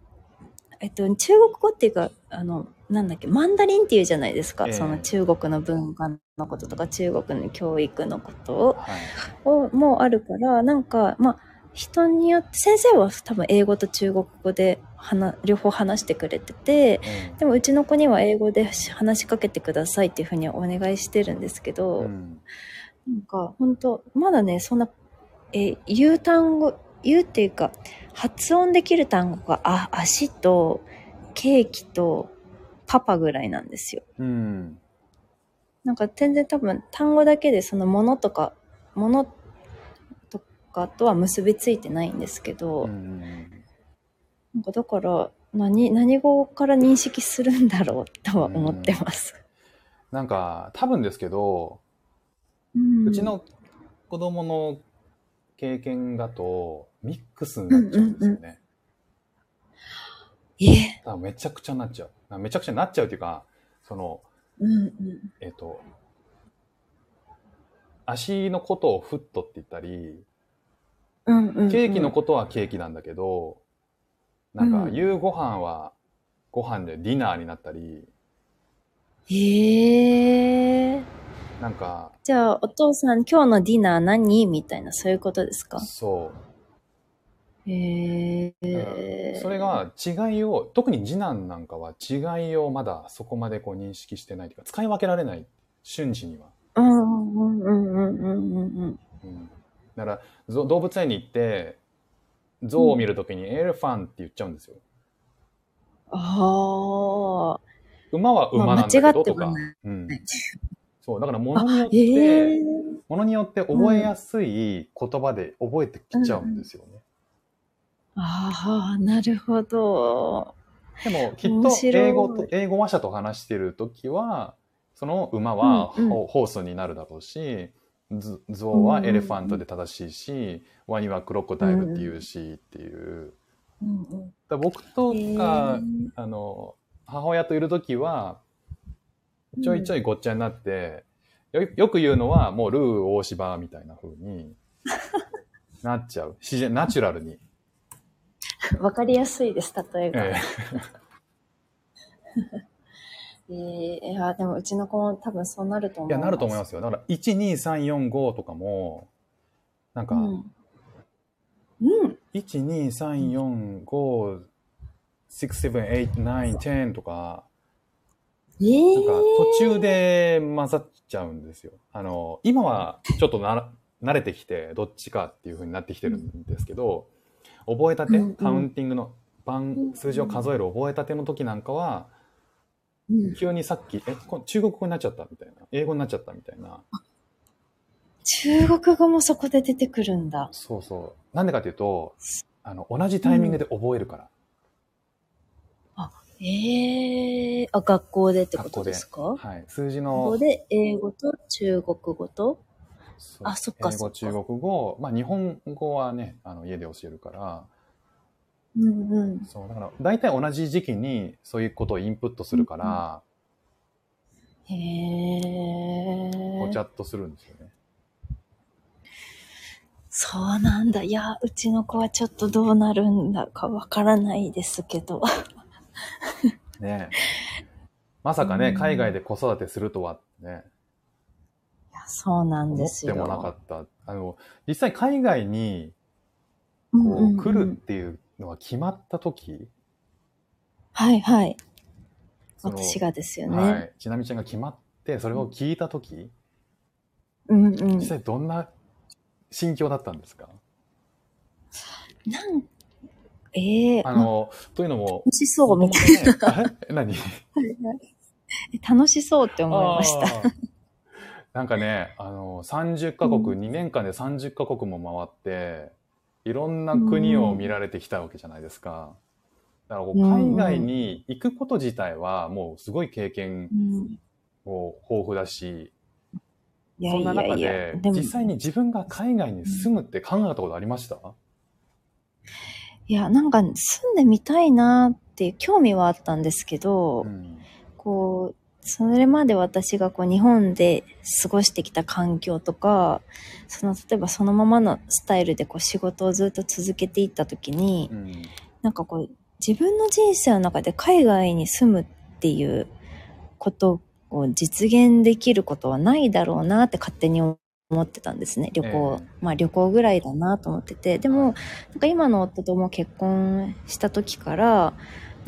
えっと、中国語っていうか、あの、なんだっけ、マンダリンっていうじゃないですか。ええその中国の文化のこととか、中国の教育のことはい。を、もあるから、なんか、まあ、人によって、先生は多分英語と中国語で話、両方話してくれてて、えでもうちの子には英語で話しかけてくださいっていうふうにお願いしてるんですけえど、うんなんか、本当まだね、そんな、えー言う単語、言うっていうか、発音できる単語が、あ、足と、ケーキと、パパぐらいなんですよ。うん。なんか全然多分単語だけでそのものとか、ものとかとは結びついてないんですけど、うんうんなんかだから、何、何語から認識するんだろうとは思ってます。なんか、多分ですけど、うんうち、の子供の経験だと、ミックスになっちゃうんですよね。え？多分めちゃくちゃなっちゃう。めちゃくちゃなっちゃうっていうか、その、うんうん。えっ、と、足のことをフットって言ったり、うんうんうん。ケーキのことはケーキなんだけど、なんかうん夕ご飯はご飯でディナーになったり、へえ。なんか、じゃあ、お父さん今日のディナー何？みたいな、そういうことですか？そう。へうんえ。それが違いを、特に次男なんかは違いをまだそこまでこう認識してないというか、使い分けられない、瞬時には。うんうんうんうんうんうんうん。うん、だからぞ動物園に行って、象を見るときにエレファンって言っちゃうんですよ。ああ。馬は馬なんだけどとか。うん。そう、だから物によっええて、物によって覚えやすい言葉で覚えてきちゃうんですよね。ああ、なるほど。でも、きっと英語と、英語話者と話してるときは、その馬はうんうんホホースになるだろうし、ゾ象はエレファントで正しいし、ワニはクロコダイルっていうしっていう。だ僕とへかえ、あの、母親といるときは、ちょいちょいごっちゃになって、よよく言うのは、もうルー大芝みたいな風に なっちゃう。自然、ナチュラルに。わかりやすいです、例えが。ええ えいや、でもうちの子も多分そうなると思えいや、なると思いまますよ。だから、1、2、3、4、5とかも、なんか、うん。うん。1、2、3、4、5、6、7、8、9、10とか、ええなんか途中で混ざっちゃうんですよ。あの、今はちょっとなら慣れてきて、どっちかっていう風になってきてるんですけど、覚えたて、カウンティングの番、数字を数える覚えたての時なんかは、うん。急にさっき、え、こ中国語になっちゃったみたいな、英語になっちゃったみたいな。中国語もそこで出てくるんだ。そうそう。なんでかっていうと、あの、同じタイミングで覚えるから。ええあ、学校でってことですか？はい。数字このこ、で英語と中国語と？あそっか。英語、中国語、まあ日本語はね、あの家で教えるから、うんうん。そう、だから大体同じ時期にそういうことをインプットするから、へえ。ごちゃっとするんですよね。そうなんだ。いや、うちの子はちょっとどうなるんだかわからないですけど。ねまさかね、うん海外で子育てするとはね、いやそうなん思っですよ。てもなかった。あの、実際海外にうんこうんうんう来るっていうのが決まった時、はいはい。その私がですよね。はい。ちなみちゃんが決まって、それを聞いた時、うんうん実。際どんな心境だったんですか？なん、ええあの、というのも、楽しそうみたいいな。え 何？な。楽しそうって思いました。なんかね、あの、30カ国、うん2年間で30カ国も回って、いろんな国を見られてきたわけじゃないですか。だからこううん海外に行くこと自体はもうすごい経験うん。を豊富だし、そんな中で、実際に自分が海外に住むって考えたことありました？いや、なんか住んでみたいなって興味はあったんですけど、うん。こう、それまで私がこう日本で過ごしてきた環境とか、その例えばそのままのスタイルでこう仕事をずっと続けていった時に、うんなんかこう自分の人生の中で海外に住むっていうことを実現できることはないだろうなって勝手に思ってたんですね。旅行、ええまあ旅行ぐらいだなと思ってて。でも、なんか今の夫とも結婚した時から、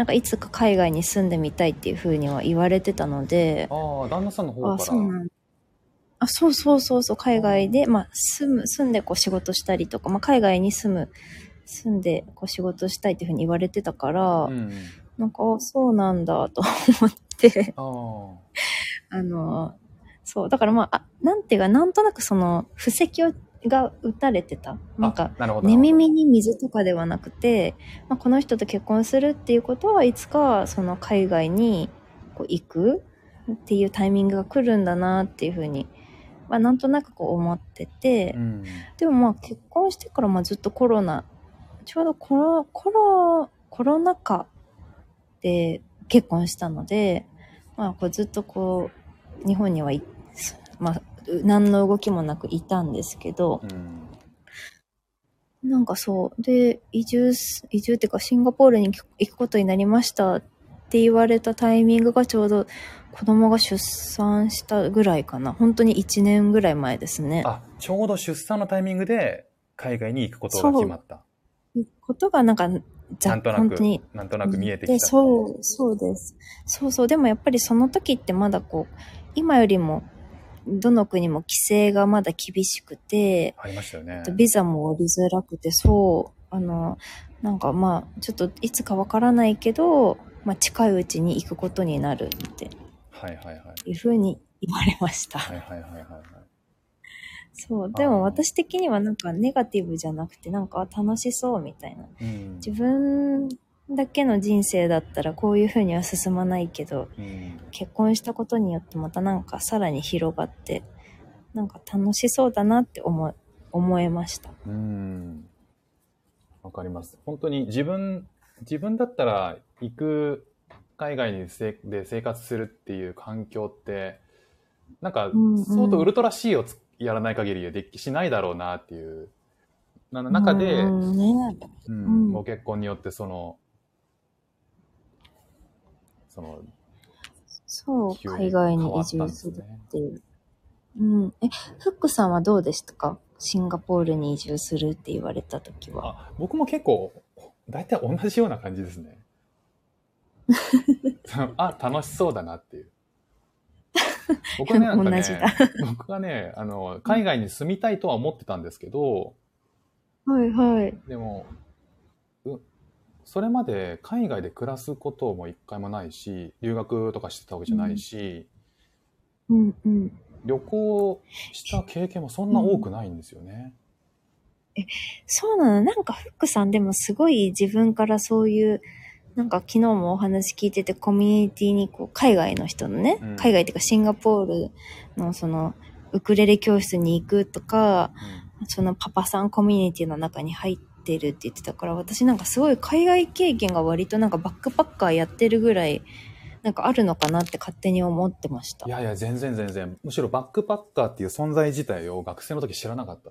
なんかいつか海外に住んでみたいっていうふうには言われてたので、ああ、旦那さんの方あ、から。そうなんあ、そうそうそうそう、海外で、まあ、住む、住んでこう仕事したりとか、まあ、海外に住む、住んでこう仕事したいっていうふうに言われてたから、うん。なんか、あそうなんだと思って、ああ。あの、そう、だからまあ、あなんていうか、なんとなくその、布石をが打たれてた。なんか。寝耳に水とかではなくて、まあ、この人と結婚するっていうことはいつかその海外にこう行くっていうタイミングが来るんだなっていうふうに、まあ、なんとなくこう思ってて、うん。でもまあ結婚してからまあずっとコロナちょうどコロコロコロナ禍で結婚したので、まあ、こうずっとこう日本にはい、まあ、何の動きもなくいたんですけど、うん。なんかそう。で、移住す、移住っていうかシンガポールに行くことになりましたって言われたタイミングがちょうど子供が出産したぐらいかな。本当に1年ぐらい前ですね。あ、ちょうど出産のタイミングで海外に行くことが決まった。ことがなんか、ざなんとなく本当に、なんとなく見えてきた。で、そう、そうです。そうそう。でもやっぱりその時ってまだこう、今よりも、どの国も規制がまだ厳しくて、ありましたよね。ビザも降りづらくて、そう、あの、なんかまあ、ちょっといつかわからないけど、まあ近いうちに行くことになるってはいはいはい。いうふうに言われました。はいはいはいはいはい。そう。でも私的にはなんかネガティブじゃなくて、なんか楽しそうみたいな。うん自分だけの人生だったらこういうふうには進まないけど、うん結婚したことによってまたなんかさらに広がって、なんか楽しそうだなって思い、思えました。うん。わかります。本当に自分、自分だったら行く海外にせで生活するっていう環境って、なんかうんうん相当ウルトラ C をつやらない限りはできしないだろうなっていう。な中で、うんね、うんうんご結婚によってその、その、そう、海外に移住でするっていう。うん。え、フックさんはどうでしたか？シンガポールに移住するって言われた時は。あ、僕も結構、大体同じような感じですね。あ、楽しそうだなっていう。僕はね、なんかねだ、僕はね、あの、海外に住みたいとは思ってたんですけど、はいはい。でも、うそれまで海外で暮らすことも一回もないし、留学とかしてたわけじゃないし、うんうん。旅行した経験もそんな多くないんですよね。そうなの？なんかフックさんでもすごい自分からそういう、なんか昨日もお話聞いててコミュニティにこう海外の人のね、うん海外っていうかシンガポールのそのウクレレ教室に行くとか、そのパパさんコミュニティの中に入ってるって言ってたから、私なんかすごい海外経験が割となんかバックパッカーやってるぐらい、なんかあるのかなって勝手に思ってましたい。やいや、全然全然。むしろバックパッカーっていう存在自体を学生の時知らなかった。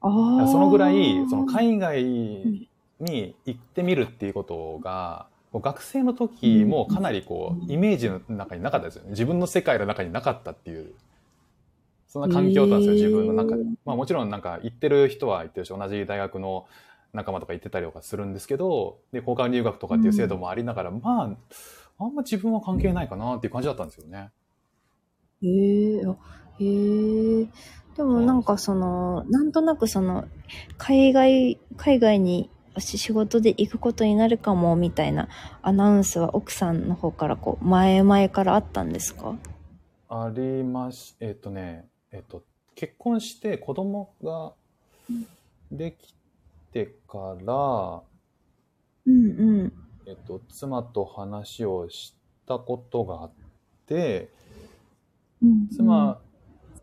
あ。そのぐらい、その海外に行ってみるっていうことが、もう学生の時もかなりこう、イメージの中になかったですよね。自分の世界の中になかったっていう。そんな環境だったんですよ、自分の中で。まあもちろんなんか行ってる人は行ってるし、同じ大学の仲間とか行ってたりとかするんですけど、で、交換留学とかっていう制度もありながら、まあ、あんま自分は関係ないかなっていう感じだったんですよね。へえ、あへえ。でもなんかその、なんとなくその、海外、海外にし仕事で行くことになるかもみたいなアナウンスは奥さんの方からこう、前々からあったんですか？ありまし、えっ、とね、えっ、と、結婚して子供ができてから、うんうん。えっ、と、妻と話をしたことがあって、うん妻、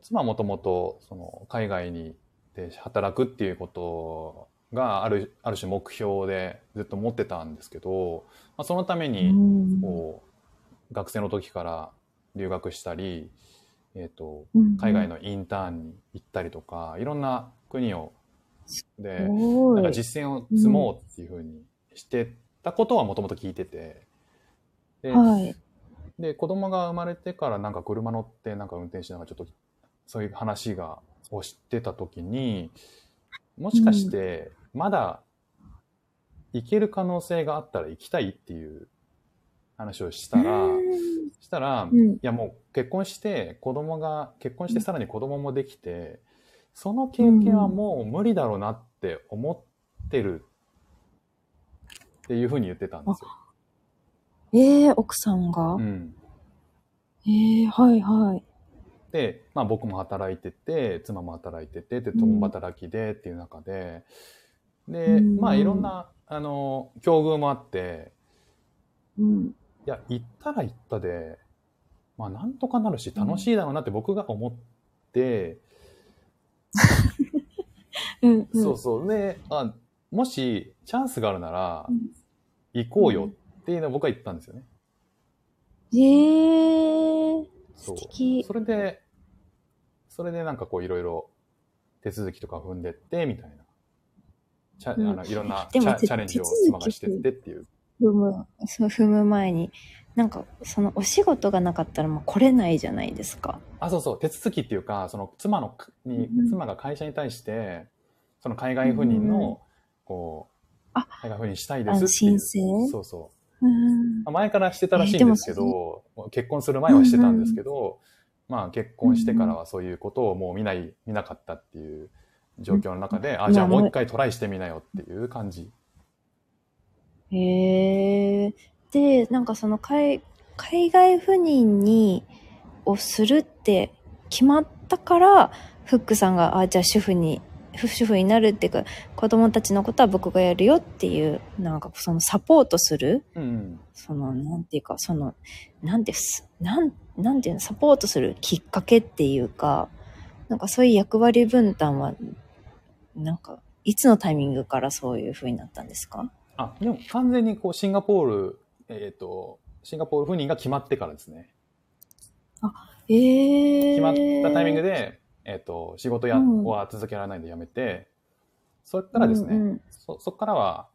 妻はもともと、その、海外にで働くっていうことがある、ある種目標でずっと持ってたんですけど、まあ、そのためうに、ん。こう、学生の時から留学したり、えっ、と、うん海外のインターンに行ったりとか、いろんな国を、で、なんかい。実践を積もうっていうふうにしてたことはもともと聞いてて、で、はい。で、子供が生まれてからなんか車乗ってなんか運転しながらちょっとそういう話が、を知ってた時に、もしかしてまだ行ける可能性があったら行きたいっていう話をしたら、したら、うんいやもう結婚して子供が、結婚してさらに子供もできて、その経験はもう無理だろうなって思ってるっていうふうに言ってたんですよ。ええ奥さんが、うん。ええはいはい。で、まあ僕も働いてて、妻も働いてて、で、共働きでっていう中で、で、うんまあいろんな、あの、境遇もあって、うん。いや、行ったら行ったで、まあなんとかなるし楽しいだろうなって僕が思って、うん、うん。そうそう。で、あ、もしチャンスがあるならうん行こうよっていうのを僕は言ったんですよね。ええそう。それで、それでなんかこういろいろ手続きとか踏んでって、みたいなチャうんあのいろんなチャチャレンジを妻がしてってっていう。踏む、そう、踏む前に。なんか、そのお仕事がなかったらもう来れないじゃないですか。あ、そうそう、手続きっていうか、その妻のにうん、妻が会社に対して、その海外赴任の、うんこう、あ海外赴任したいですっていう。あ申請そうそう。うん。まあ前からしてたらしいんですけえーでど、もう結婚する前はしてたんですけど、まあ結婚してからはそういうことをもう見ない、見なかったっていう状況の中で、あ、じゃあもう一回トライしてみなよっていう感じ。へえ。で、なんかその海、海外赴任に、をするって決まったから、フックさんが、あ、じゃあ主婦に、主婦になるっていうか、子供たちのことは僕がやるよっていう、なんかそのサポートする、うんうん。その、なんていうか、その、なんです、なん、なんていうの、サポートするきっかけっていうか、なんかそういう役割分担は、なんか、いつのタイミングからそういう風になったんですか？あ、でも完全にこうシンガポール、えっ、と、シンガポール赴任が決まってからですね。ええ決まったタイミングで、えっ、と、仕事や、うんは続けられないんで辞めて、そっからですね、うんうんそ、そっからは、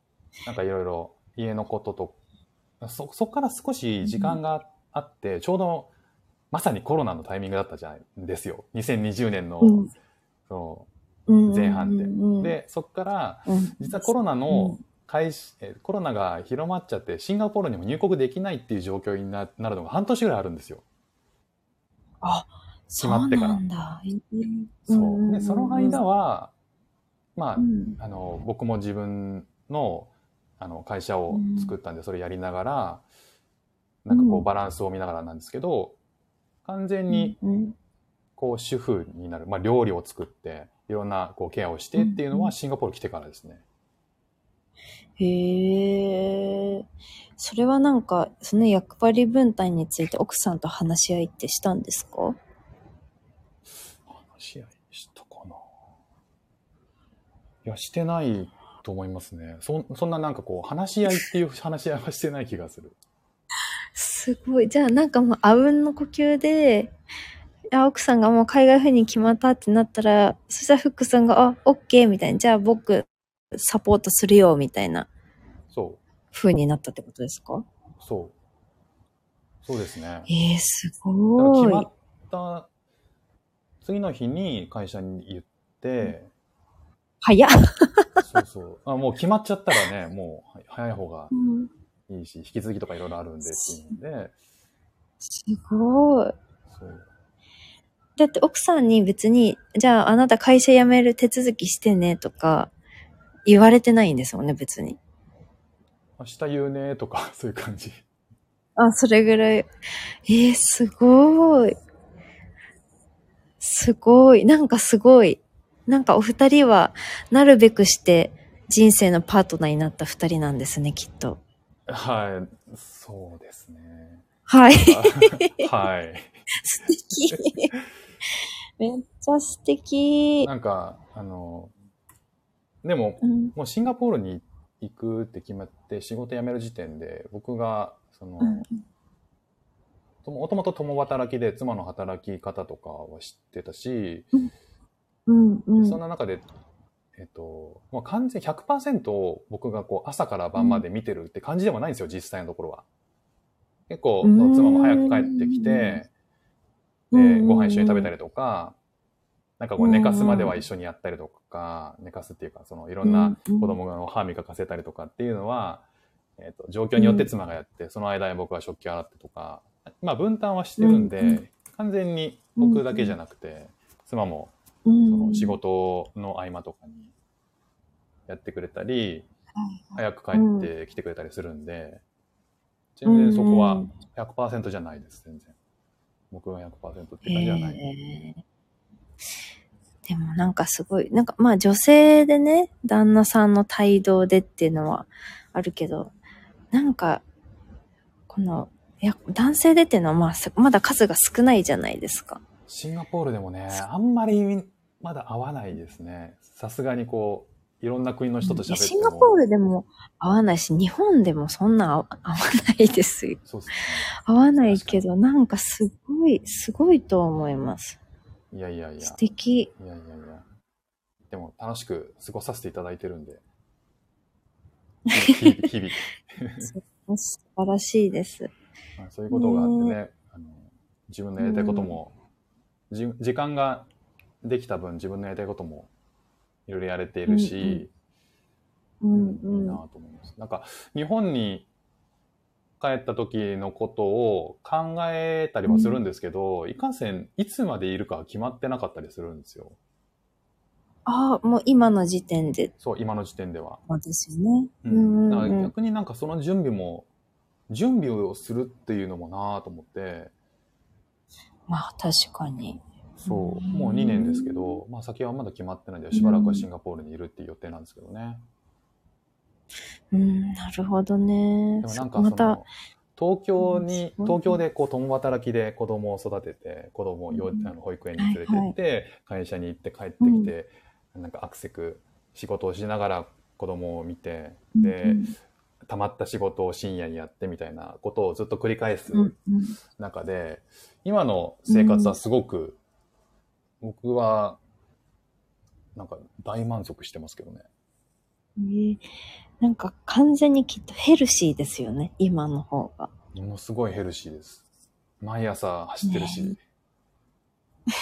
なんかいろいろ家のことと、そ、そっから少し時間があって、ちょうど、まさにコロナのタイミングだったじゃないですよ。2020年の、うんそうん。前半でうんうんうん。う。で、そっから、うん。実はコロナの開始、えコロナが広まっちゃって、シンガポールにも入国できないっていう状況にななるのが半年ぐらいあるんですよ。あ、決まってからそうなんだ。えーそう。で、その間、は、まあう、んあの、僕も自分の、あの、会社を作ったんで、それやりながら、なんかこううんバランスを見ながらなんですけど、完全に、うんこう、主婦になる、まあ、料理を作って、いろんな、こう、ケアをしてっていうのは、うんうんシンガポール来てからですね。へえ。それはなんか、その役割分担について奥さんと話し合いってしたんですか？話し合いしたかないや、してないと思いますね。そんそんななんかこう、話し合いっていう話し合いはしてない気がする。すごい。じゃあなんかもう、あうんの呼吸で、あ奥さんがもう海外赴任決まったってなったら、そしたらフックさんが、あ、オッケーみたいな。じゃあ僕、サポートするよ、みたいなそう。風になったってことですか？そう。そうですね。ええすだからごい。決まった次の日に会社に言って、早っ。そうそう。あもう決まっちゃったらね、もうは早い方がうんいいし、引き続きとかいろいろあるんでっていうので、すごい。だって奥さんに別に、じゃああなた会社辞める手続きしてねとか言われてないんですもんね、別に。明日言うねとか、そういう感じ。あ、それぐらい。えー、すごい。すごい。なんかすごい。なんかお二人は、なるべくして人生のパートナーになった二人なんですね、きっと。はい。そうですね。はい。はい。素敵。めっちゃ素敵。なんか、あの、でも、うん。もうシンガポールに行くって決まって仕事辞める時点で、僕が、その、うん。もともと共働きで妻の働き方とかは知ってたし、うん。うん。そんな中で、えっと、もう完全100%を僕がこう朝から晩まで見てるって感じでもないんですよ、実際のところは。結構、うん。妻も早く帰ってきて、で、ご飯一緒に食べたりとか、なんかこう寝かすまでは一緒にやったりとか、寝かすっていうか、そのいろんな子供の歯磨かせたりとかっていうのは、えっと、状況によって妻がやって、その間に僕は食器洗ってとか、まあ分担はしてるんで、うんうん完全に僕だけじゃなくて、妻もうそん。の仕事の合間とかにやってくれたり、早く帰ってきてくれたりするんで、全然そこは100%じゃないです、全然。僕が100%って感じじゃない。えーでもなんかすごい、なんかまあ女性でね、旦那さんの帯同でっていうのはあるけど、なんか、この、いや、男性でっていうのはまあすまだ数が少ないじゃないですか。シンガポールでもね、あんまりまだ合わないですね。さすがにこう、いろんな国の人と喋っても。シンガポールでも合わないし、日本でもそんな合わないですよ。そうです合わないけど、なんかすごい、すごいと思います。ね。いやいやいや。素敵。いやいやいや。でも楽しく過ごさせていただいてるんで。日々。日々素晴らしいです。まあそういうことがあってね、あの自分のやりたいことも、じ時間ができた分自分のやりたいこともいろいろやれているし、うんいいなと思います。なんか日本に帰った時のことを考えたりもするんですけど、いかんせんいつまでいるかは決まってなかったりするんですよ。ああ、もう今の時点でそう、今の時点では。そうですよね。ううん逆になんかその準備も、準備をするっていうのもなぁと思って、まあ確かに。そう、うんもう2年ですけど、まあ先はまだ決まってないんで、しばらくはシンガポールにいるっていう予定なんですけどね。うん、なるほどね。でもなんかそまたの、、東京に、うん東京でこう共働きで子供を育てて、子供を幼うん。あの保育園に連れて行って、会社に行って帰ってきて、なんかアクセク仕事をしながら子供を見て、で、溜まった仕事を深夜にやってみたいなことをずっと繰り返すうんうん中で、今の生活はすごく、僕は、なんか大満足してますけどね。うん。えーなんか完全にきっとヘルシーですよね、今の方が。ものすごいヘルシーです。毎朝走ってるし、ね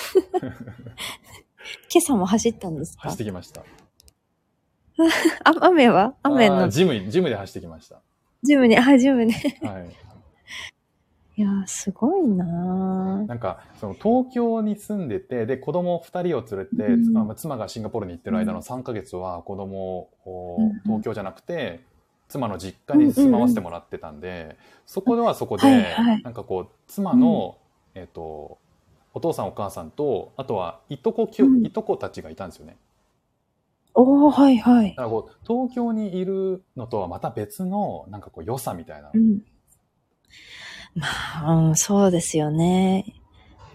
今朝も走ったんですか？走ってきました。あ雨は？雨のジム、ジムで走ってきました。ジムに、あ、ジムね。はい。いやー、すごいなーなんか、その東京に住んでて、で、子供2人を連れて、うん妻がシンガポールに行ってる間の3ヶ月は子供をうん東京じゃなくて、妻の実家に住まわせてもらってたんで、そこではそこで、はいはいなんかこう、妻の、えっ、と、お父さんお母さんと、あとはいとこきょ、うんいとこたちがいたんですよね。おー、はいはいだ。からこう、東京にいるのとはまた別の、なんかこう、良さみたいなう。ん。まあ、うん、そうですよね。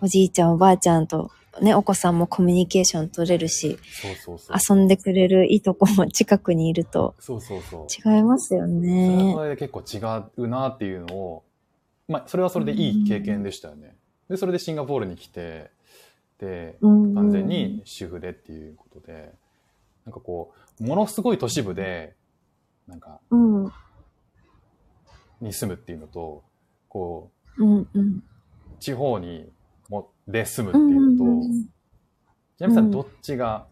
おじいちゃん、おばあちゃんと、ね、お子さんもコミュニケーション取れるし、そうそうそう。遊んでくれるいとこも近くにいるとそうそうそう。違いますよねそ。れで結構違うなっていうのを、まあ、それはそれでいい経験でしたよね。で、それでシンガポールに来て、で、うん完全に主婦でっていうことで、なんかこう、ものすごい都市部で、なんか、うん。うんに住むっていうのと、こうん。う、地方にも、で住むうっていうのと、ん。ジャミさうんんどっちが、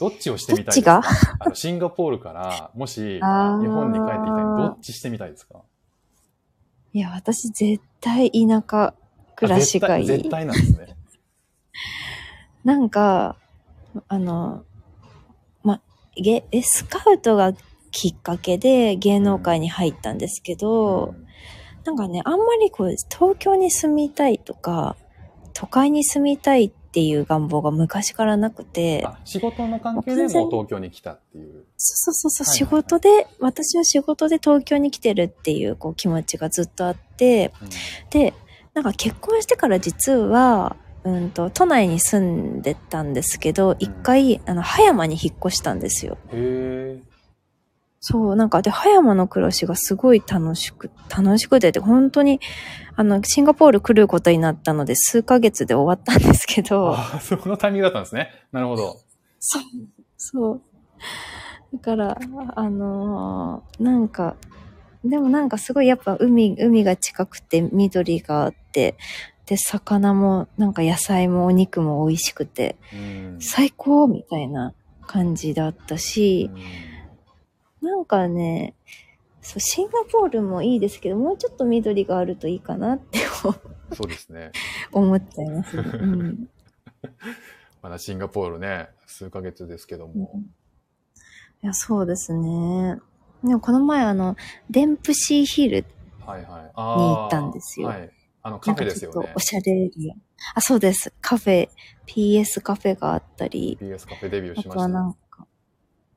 どっちをしてみたいですか？あのシンガポールから、もし、日本に帰ってきたらどっちしてみたいですか？いや、私絶対田舎暮らしがいい。あ絶対なんですね。なんか、あの、ま、ゲ、えスカウトがきっかけで芸能界に入ったんですけど、うんなんかね、あんまりこう、東京に住みたいとか、都会に住みたいっていう願望が昔からなくて、あ仕事の関係でもう東京に来たっていう。そうそうそう、仕事で、私は仕事で東京に来てるっていうこう気持ちがずっとあって、うんで、なんか結婚してから実は、うんと、都内に住んでたんですけど、一回、あの、葉山に引っ越したんですよ。へえ。そう、なんかで、葉山の暮らしがすごい楽しく、楽しくて、本当に、あの、シンガポール来ることになったので、数ヶ月で終わったんですけど、あそのタイミングだったんですね。なるほど。そう、そう。だから、あのーなんか、でもなんかすごいやっぱ海、海が近くて緑があって、で、魚も、なんか野菜もお肉も美味しくて、うん最高みたいな感じだったし、うんなんかね、そう、シンガポールもいいですけど、もうちょっと緑があるといいかなってそうですね。思っちゃいますね。うん。まだシンガポールね、数ヶ月ですけども。いや、そうですね。でもこの前あの、デンプシーヒルはいはい。にあ行ったんですよはい。あの、カフェですよねなんかちょっとお。しゃれエリア。あ、そうです。カフェ、PS カフェがあったり、BS カフェデビューしました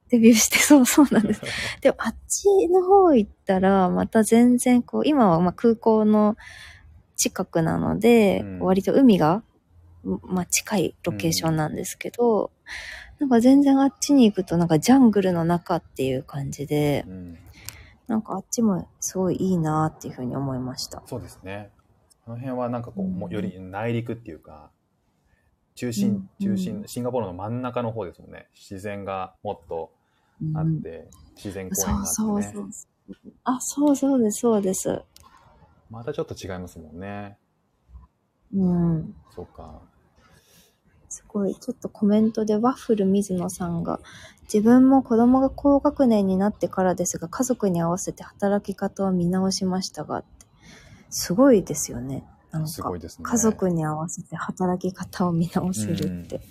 デビューして、そうそうなんです。でもあっちの方行ったら、また全然こう、今はまあ空港の近くなので、うん割と海が、まあ近いロケーションなんですけど、なんか全然あっちに行くとなんかジャングルの中っていう感じでう、んなんかあっちもすごいいいなっていうふうに思いました。そうですね。あの辺はなんかこう、うんもうより内陸っていうか、中心、うん中心、シンガポールの真ん中の方ですもんね。自然がもっとうんあって、自然公園があってそうね。そうそう。あ、そうそうです、そうです。またちょっと違いますもんね。うん。そうか。すごい、ちょっとコメントでワッフル水野さんが、自分も子供が高学年になってからですが、家族に合わせて働き方を見直しましたが、すごいですよね。なんかすごい、ですね。家族に合わせて働き方を見直せるって。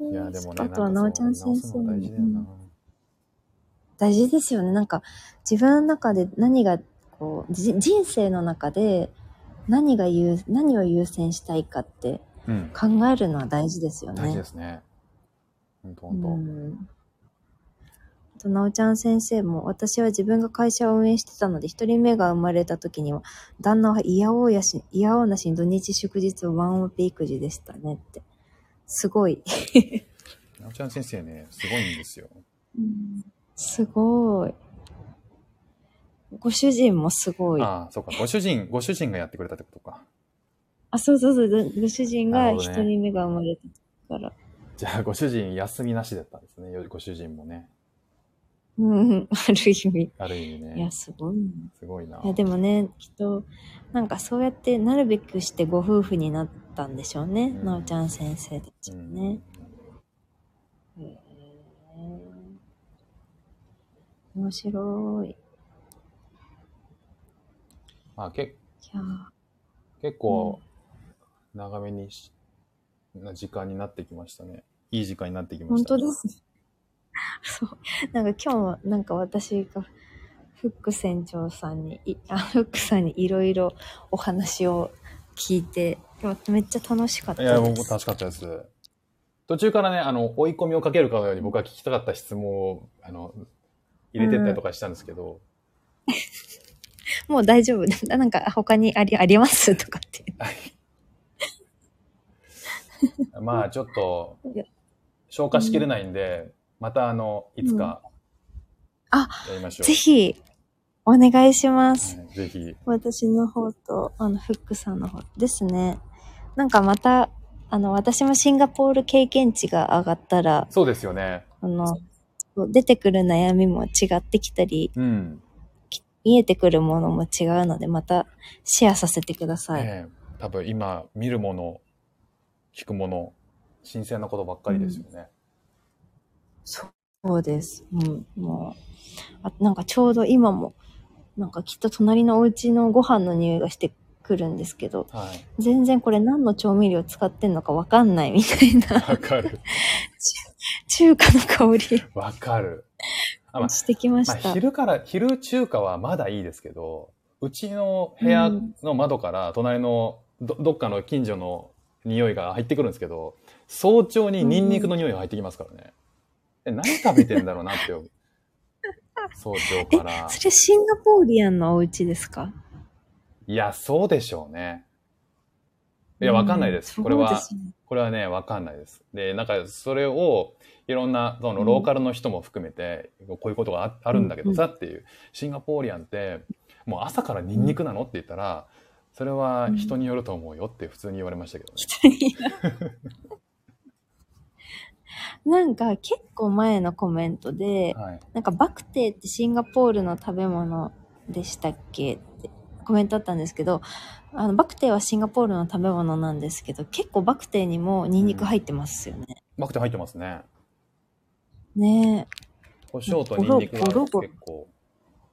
いや、でもね、あとは、なおちゃん先生直すの大事ですよね。なんか、自分の中で何が、こう、じ人生の中で何が優、何を優先したいかってうん。考えるのは大事ですよね。大事ですね。ほんとほんと。うん。あと、なおちゃん先生も、私は自分が会社を運営してたので、一人目が生まれた時には、旦那は嫌おうやし、嫌おうなしに土日祝日をワンオペ育児でしたねって。すごい。なおちゃん先生ね、すごいんですよ。すごい。ご主人もすごい。あああ、そうか。ご主人、ご主人がやってくれたってことか。そうそうそう。ご主人が一人目が生まれた時から。じゃあ、ご主人休みなしだったんですね。ご主人もね。うん、ある意味。ある意味いや、ね。すごいな。すごいな。いや、でもね、きっと、なんかそうやってなるべくしてご夫婦になったんでしょうね。うんなおちゃん先生たちうんもね。へー面白い。いまあ、けや結構、長めにし、な時間になってきましたね。いい時間になってきま本した、当です。そう。なんか今日も、なんか私が、フック船長さんに、い あフックさんにいろいろお話を聞いて、めっちゃ楽しかったいや、です。僕楽しかったです。途中からね、あの、追い込みをかけるかのように僕は聞きたかった質問を、あの、入れてったりとかしたんですけど、もう大丈夫。なんか他にあり、ありますとかって。まあちょっといや、消化しきれないんで、またあの、いつか、あ、やりましょう。ぜひ、お願いします。はいぜひ。私の方と、あの、フックさんの方ですね。なんかまた、あの、私もシンガポール経験値が上がったら、そうですよね。あの、出てくる悩みも違ってきたり、うん。見えてくるものも違うので、またシェアさせてください。ええ多分今、見るもの、聞くもの、新鮮なことばっかりですよね。そうです。うん、もう、あなんかちょうど今も、なんかきっと隣のお家のご飯の匂いがしてくるんですけど、はい。全然これ何の調味料使ってんのかわかんないみたいなわかる。中華の香りわかる。あまあしてきままあ、した。昼から、昼中華はまだいいですけど、うちの部屋の窓から隣のどどっかの近所の匂いが入ってくるんですけど、早朝にニンニクの匂いが入ってきますからね。え何食べてんだろうなって。早朝から。それシンガポーリアンのお家ですか？いや、そうでしょうね。いや、わかんないです。うんこれはねこれはね、わかんないです。で、なんか、それを、いろんな、その、うんローカルの人も含めて、こういうことがああるんだけどさっていう、シンガポーリアンって、もう朝からニンニクなのって言ったら、それは人によると思うよって普通に言われましたけどね。なんか結構前のコメントで、はい。なんかバクテーってシンガポールの食べ物でしたっけ？ってコメントあったんですけど、あのバクテーはシンガポールの食べ物なんですけど、結構バクテーにもニンニク入ってますよね。バクテ入ってますね。ねえ。胡椒とニンニクが結構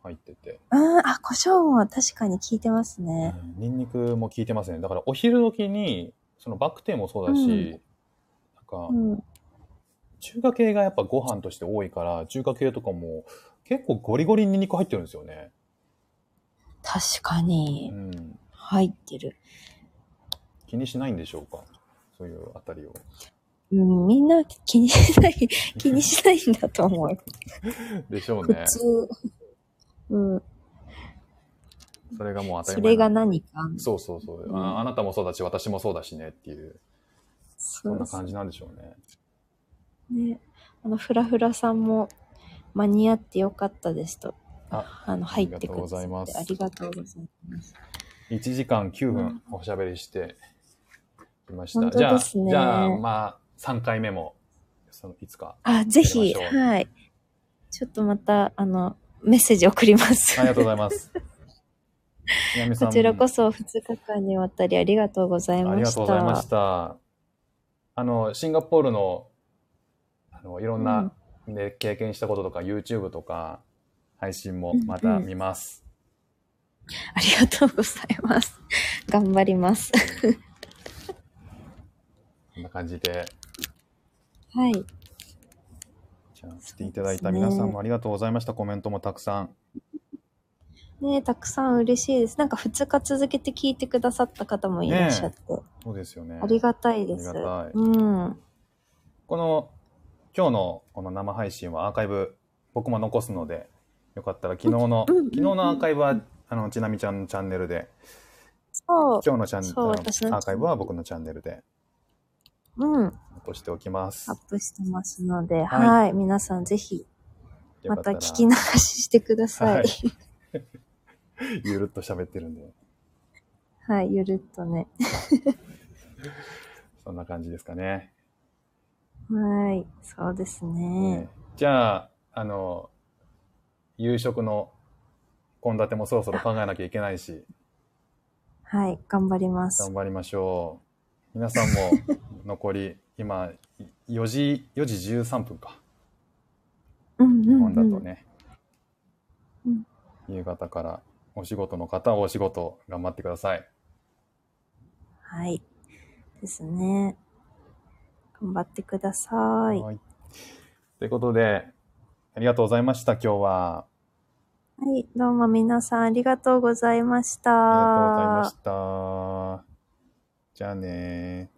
入ってて。うん、あ、胡椒も確かに効いてますね。うんニンニクも効いてますね。だからお昼時に、そのバクテーもそうだし、うんなんか、うん。中華系がやっぱご飯として多いから、中華系とかも結構ゴリゴリにニンニク入ってるんですよね。確かうにん。入ってる。気にしないんでしょうか？そういうあたりを。うん、みんな気にしない、気にしないんだと思う。でしょう普ね。通。うん。それがもう当たそれがり前なん何か？そうそうそう、うんあ。あなたもそうだし、私もそうだしねっていう、そそんな感じなんでしょうね。ね。あの、フラフラさんも間に合ってよかったですと。ああの、入ってくありがとうございますありがとうございます。1時間9うん分おしゃべりしてきました。本当じゃあ、ですねじゃあ、まあ、3回目もそのいつか。あ、ぜひ、はい。ちょっとまた、あの、メッセージ送ります。ありがとうございます。こちらこそ2日間にわたりありがとうございありがました。とうございました。あの、シンガポールの、あの、いろんな、で経験したこととか、YouTube とか、配信もまた見ます。ありがとうございます。頑張ります。こんな感じで、はい。じゃあ、来ていただいた皆さんもありがとうございました。コメントもたくさん。ねたくさん嬉しいです。なんか2日続けて聞いてくださった方もいらっしゃって、そうですよね。ありがたいです。ありがたいうん。この、今日のこの生配信はアーカイブ、僕も残すので、よかったら昨日の、うんうん昨日のアーカイブは、あの、ちなみちゃんのチャンネルで。今日のチャンネル、アーカイブは僕のチャンネルでうん。ア残しておきます。ップしてますので、はいはい。皆さんぜひ、またら聞き流ししてください。ゆるっと喋ってるんで、はい。ゆるっとね。そんな感じですかね。はい。そうですね。ねじゃあ、あの、夕食の献立もそろそろ考えなきゃいけないし、はい。頑張ります頑。張りましょう。皆さんも残り、今、4時、4時13分か。うんうん、日うん。本だとね、うん夕方からお仕事の方はお仕事頑張ってください。はい。ですね。頑張ってください。はい。ということで、ありがとうございました、今日は。はい。どうも皆さんありがとうございました。ありがとうございました。じゃあねー。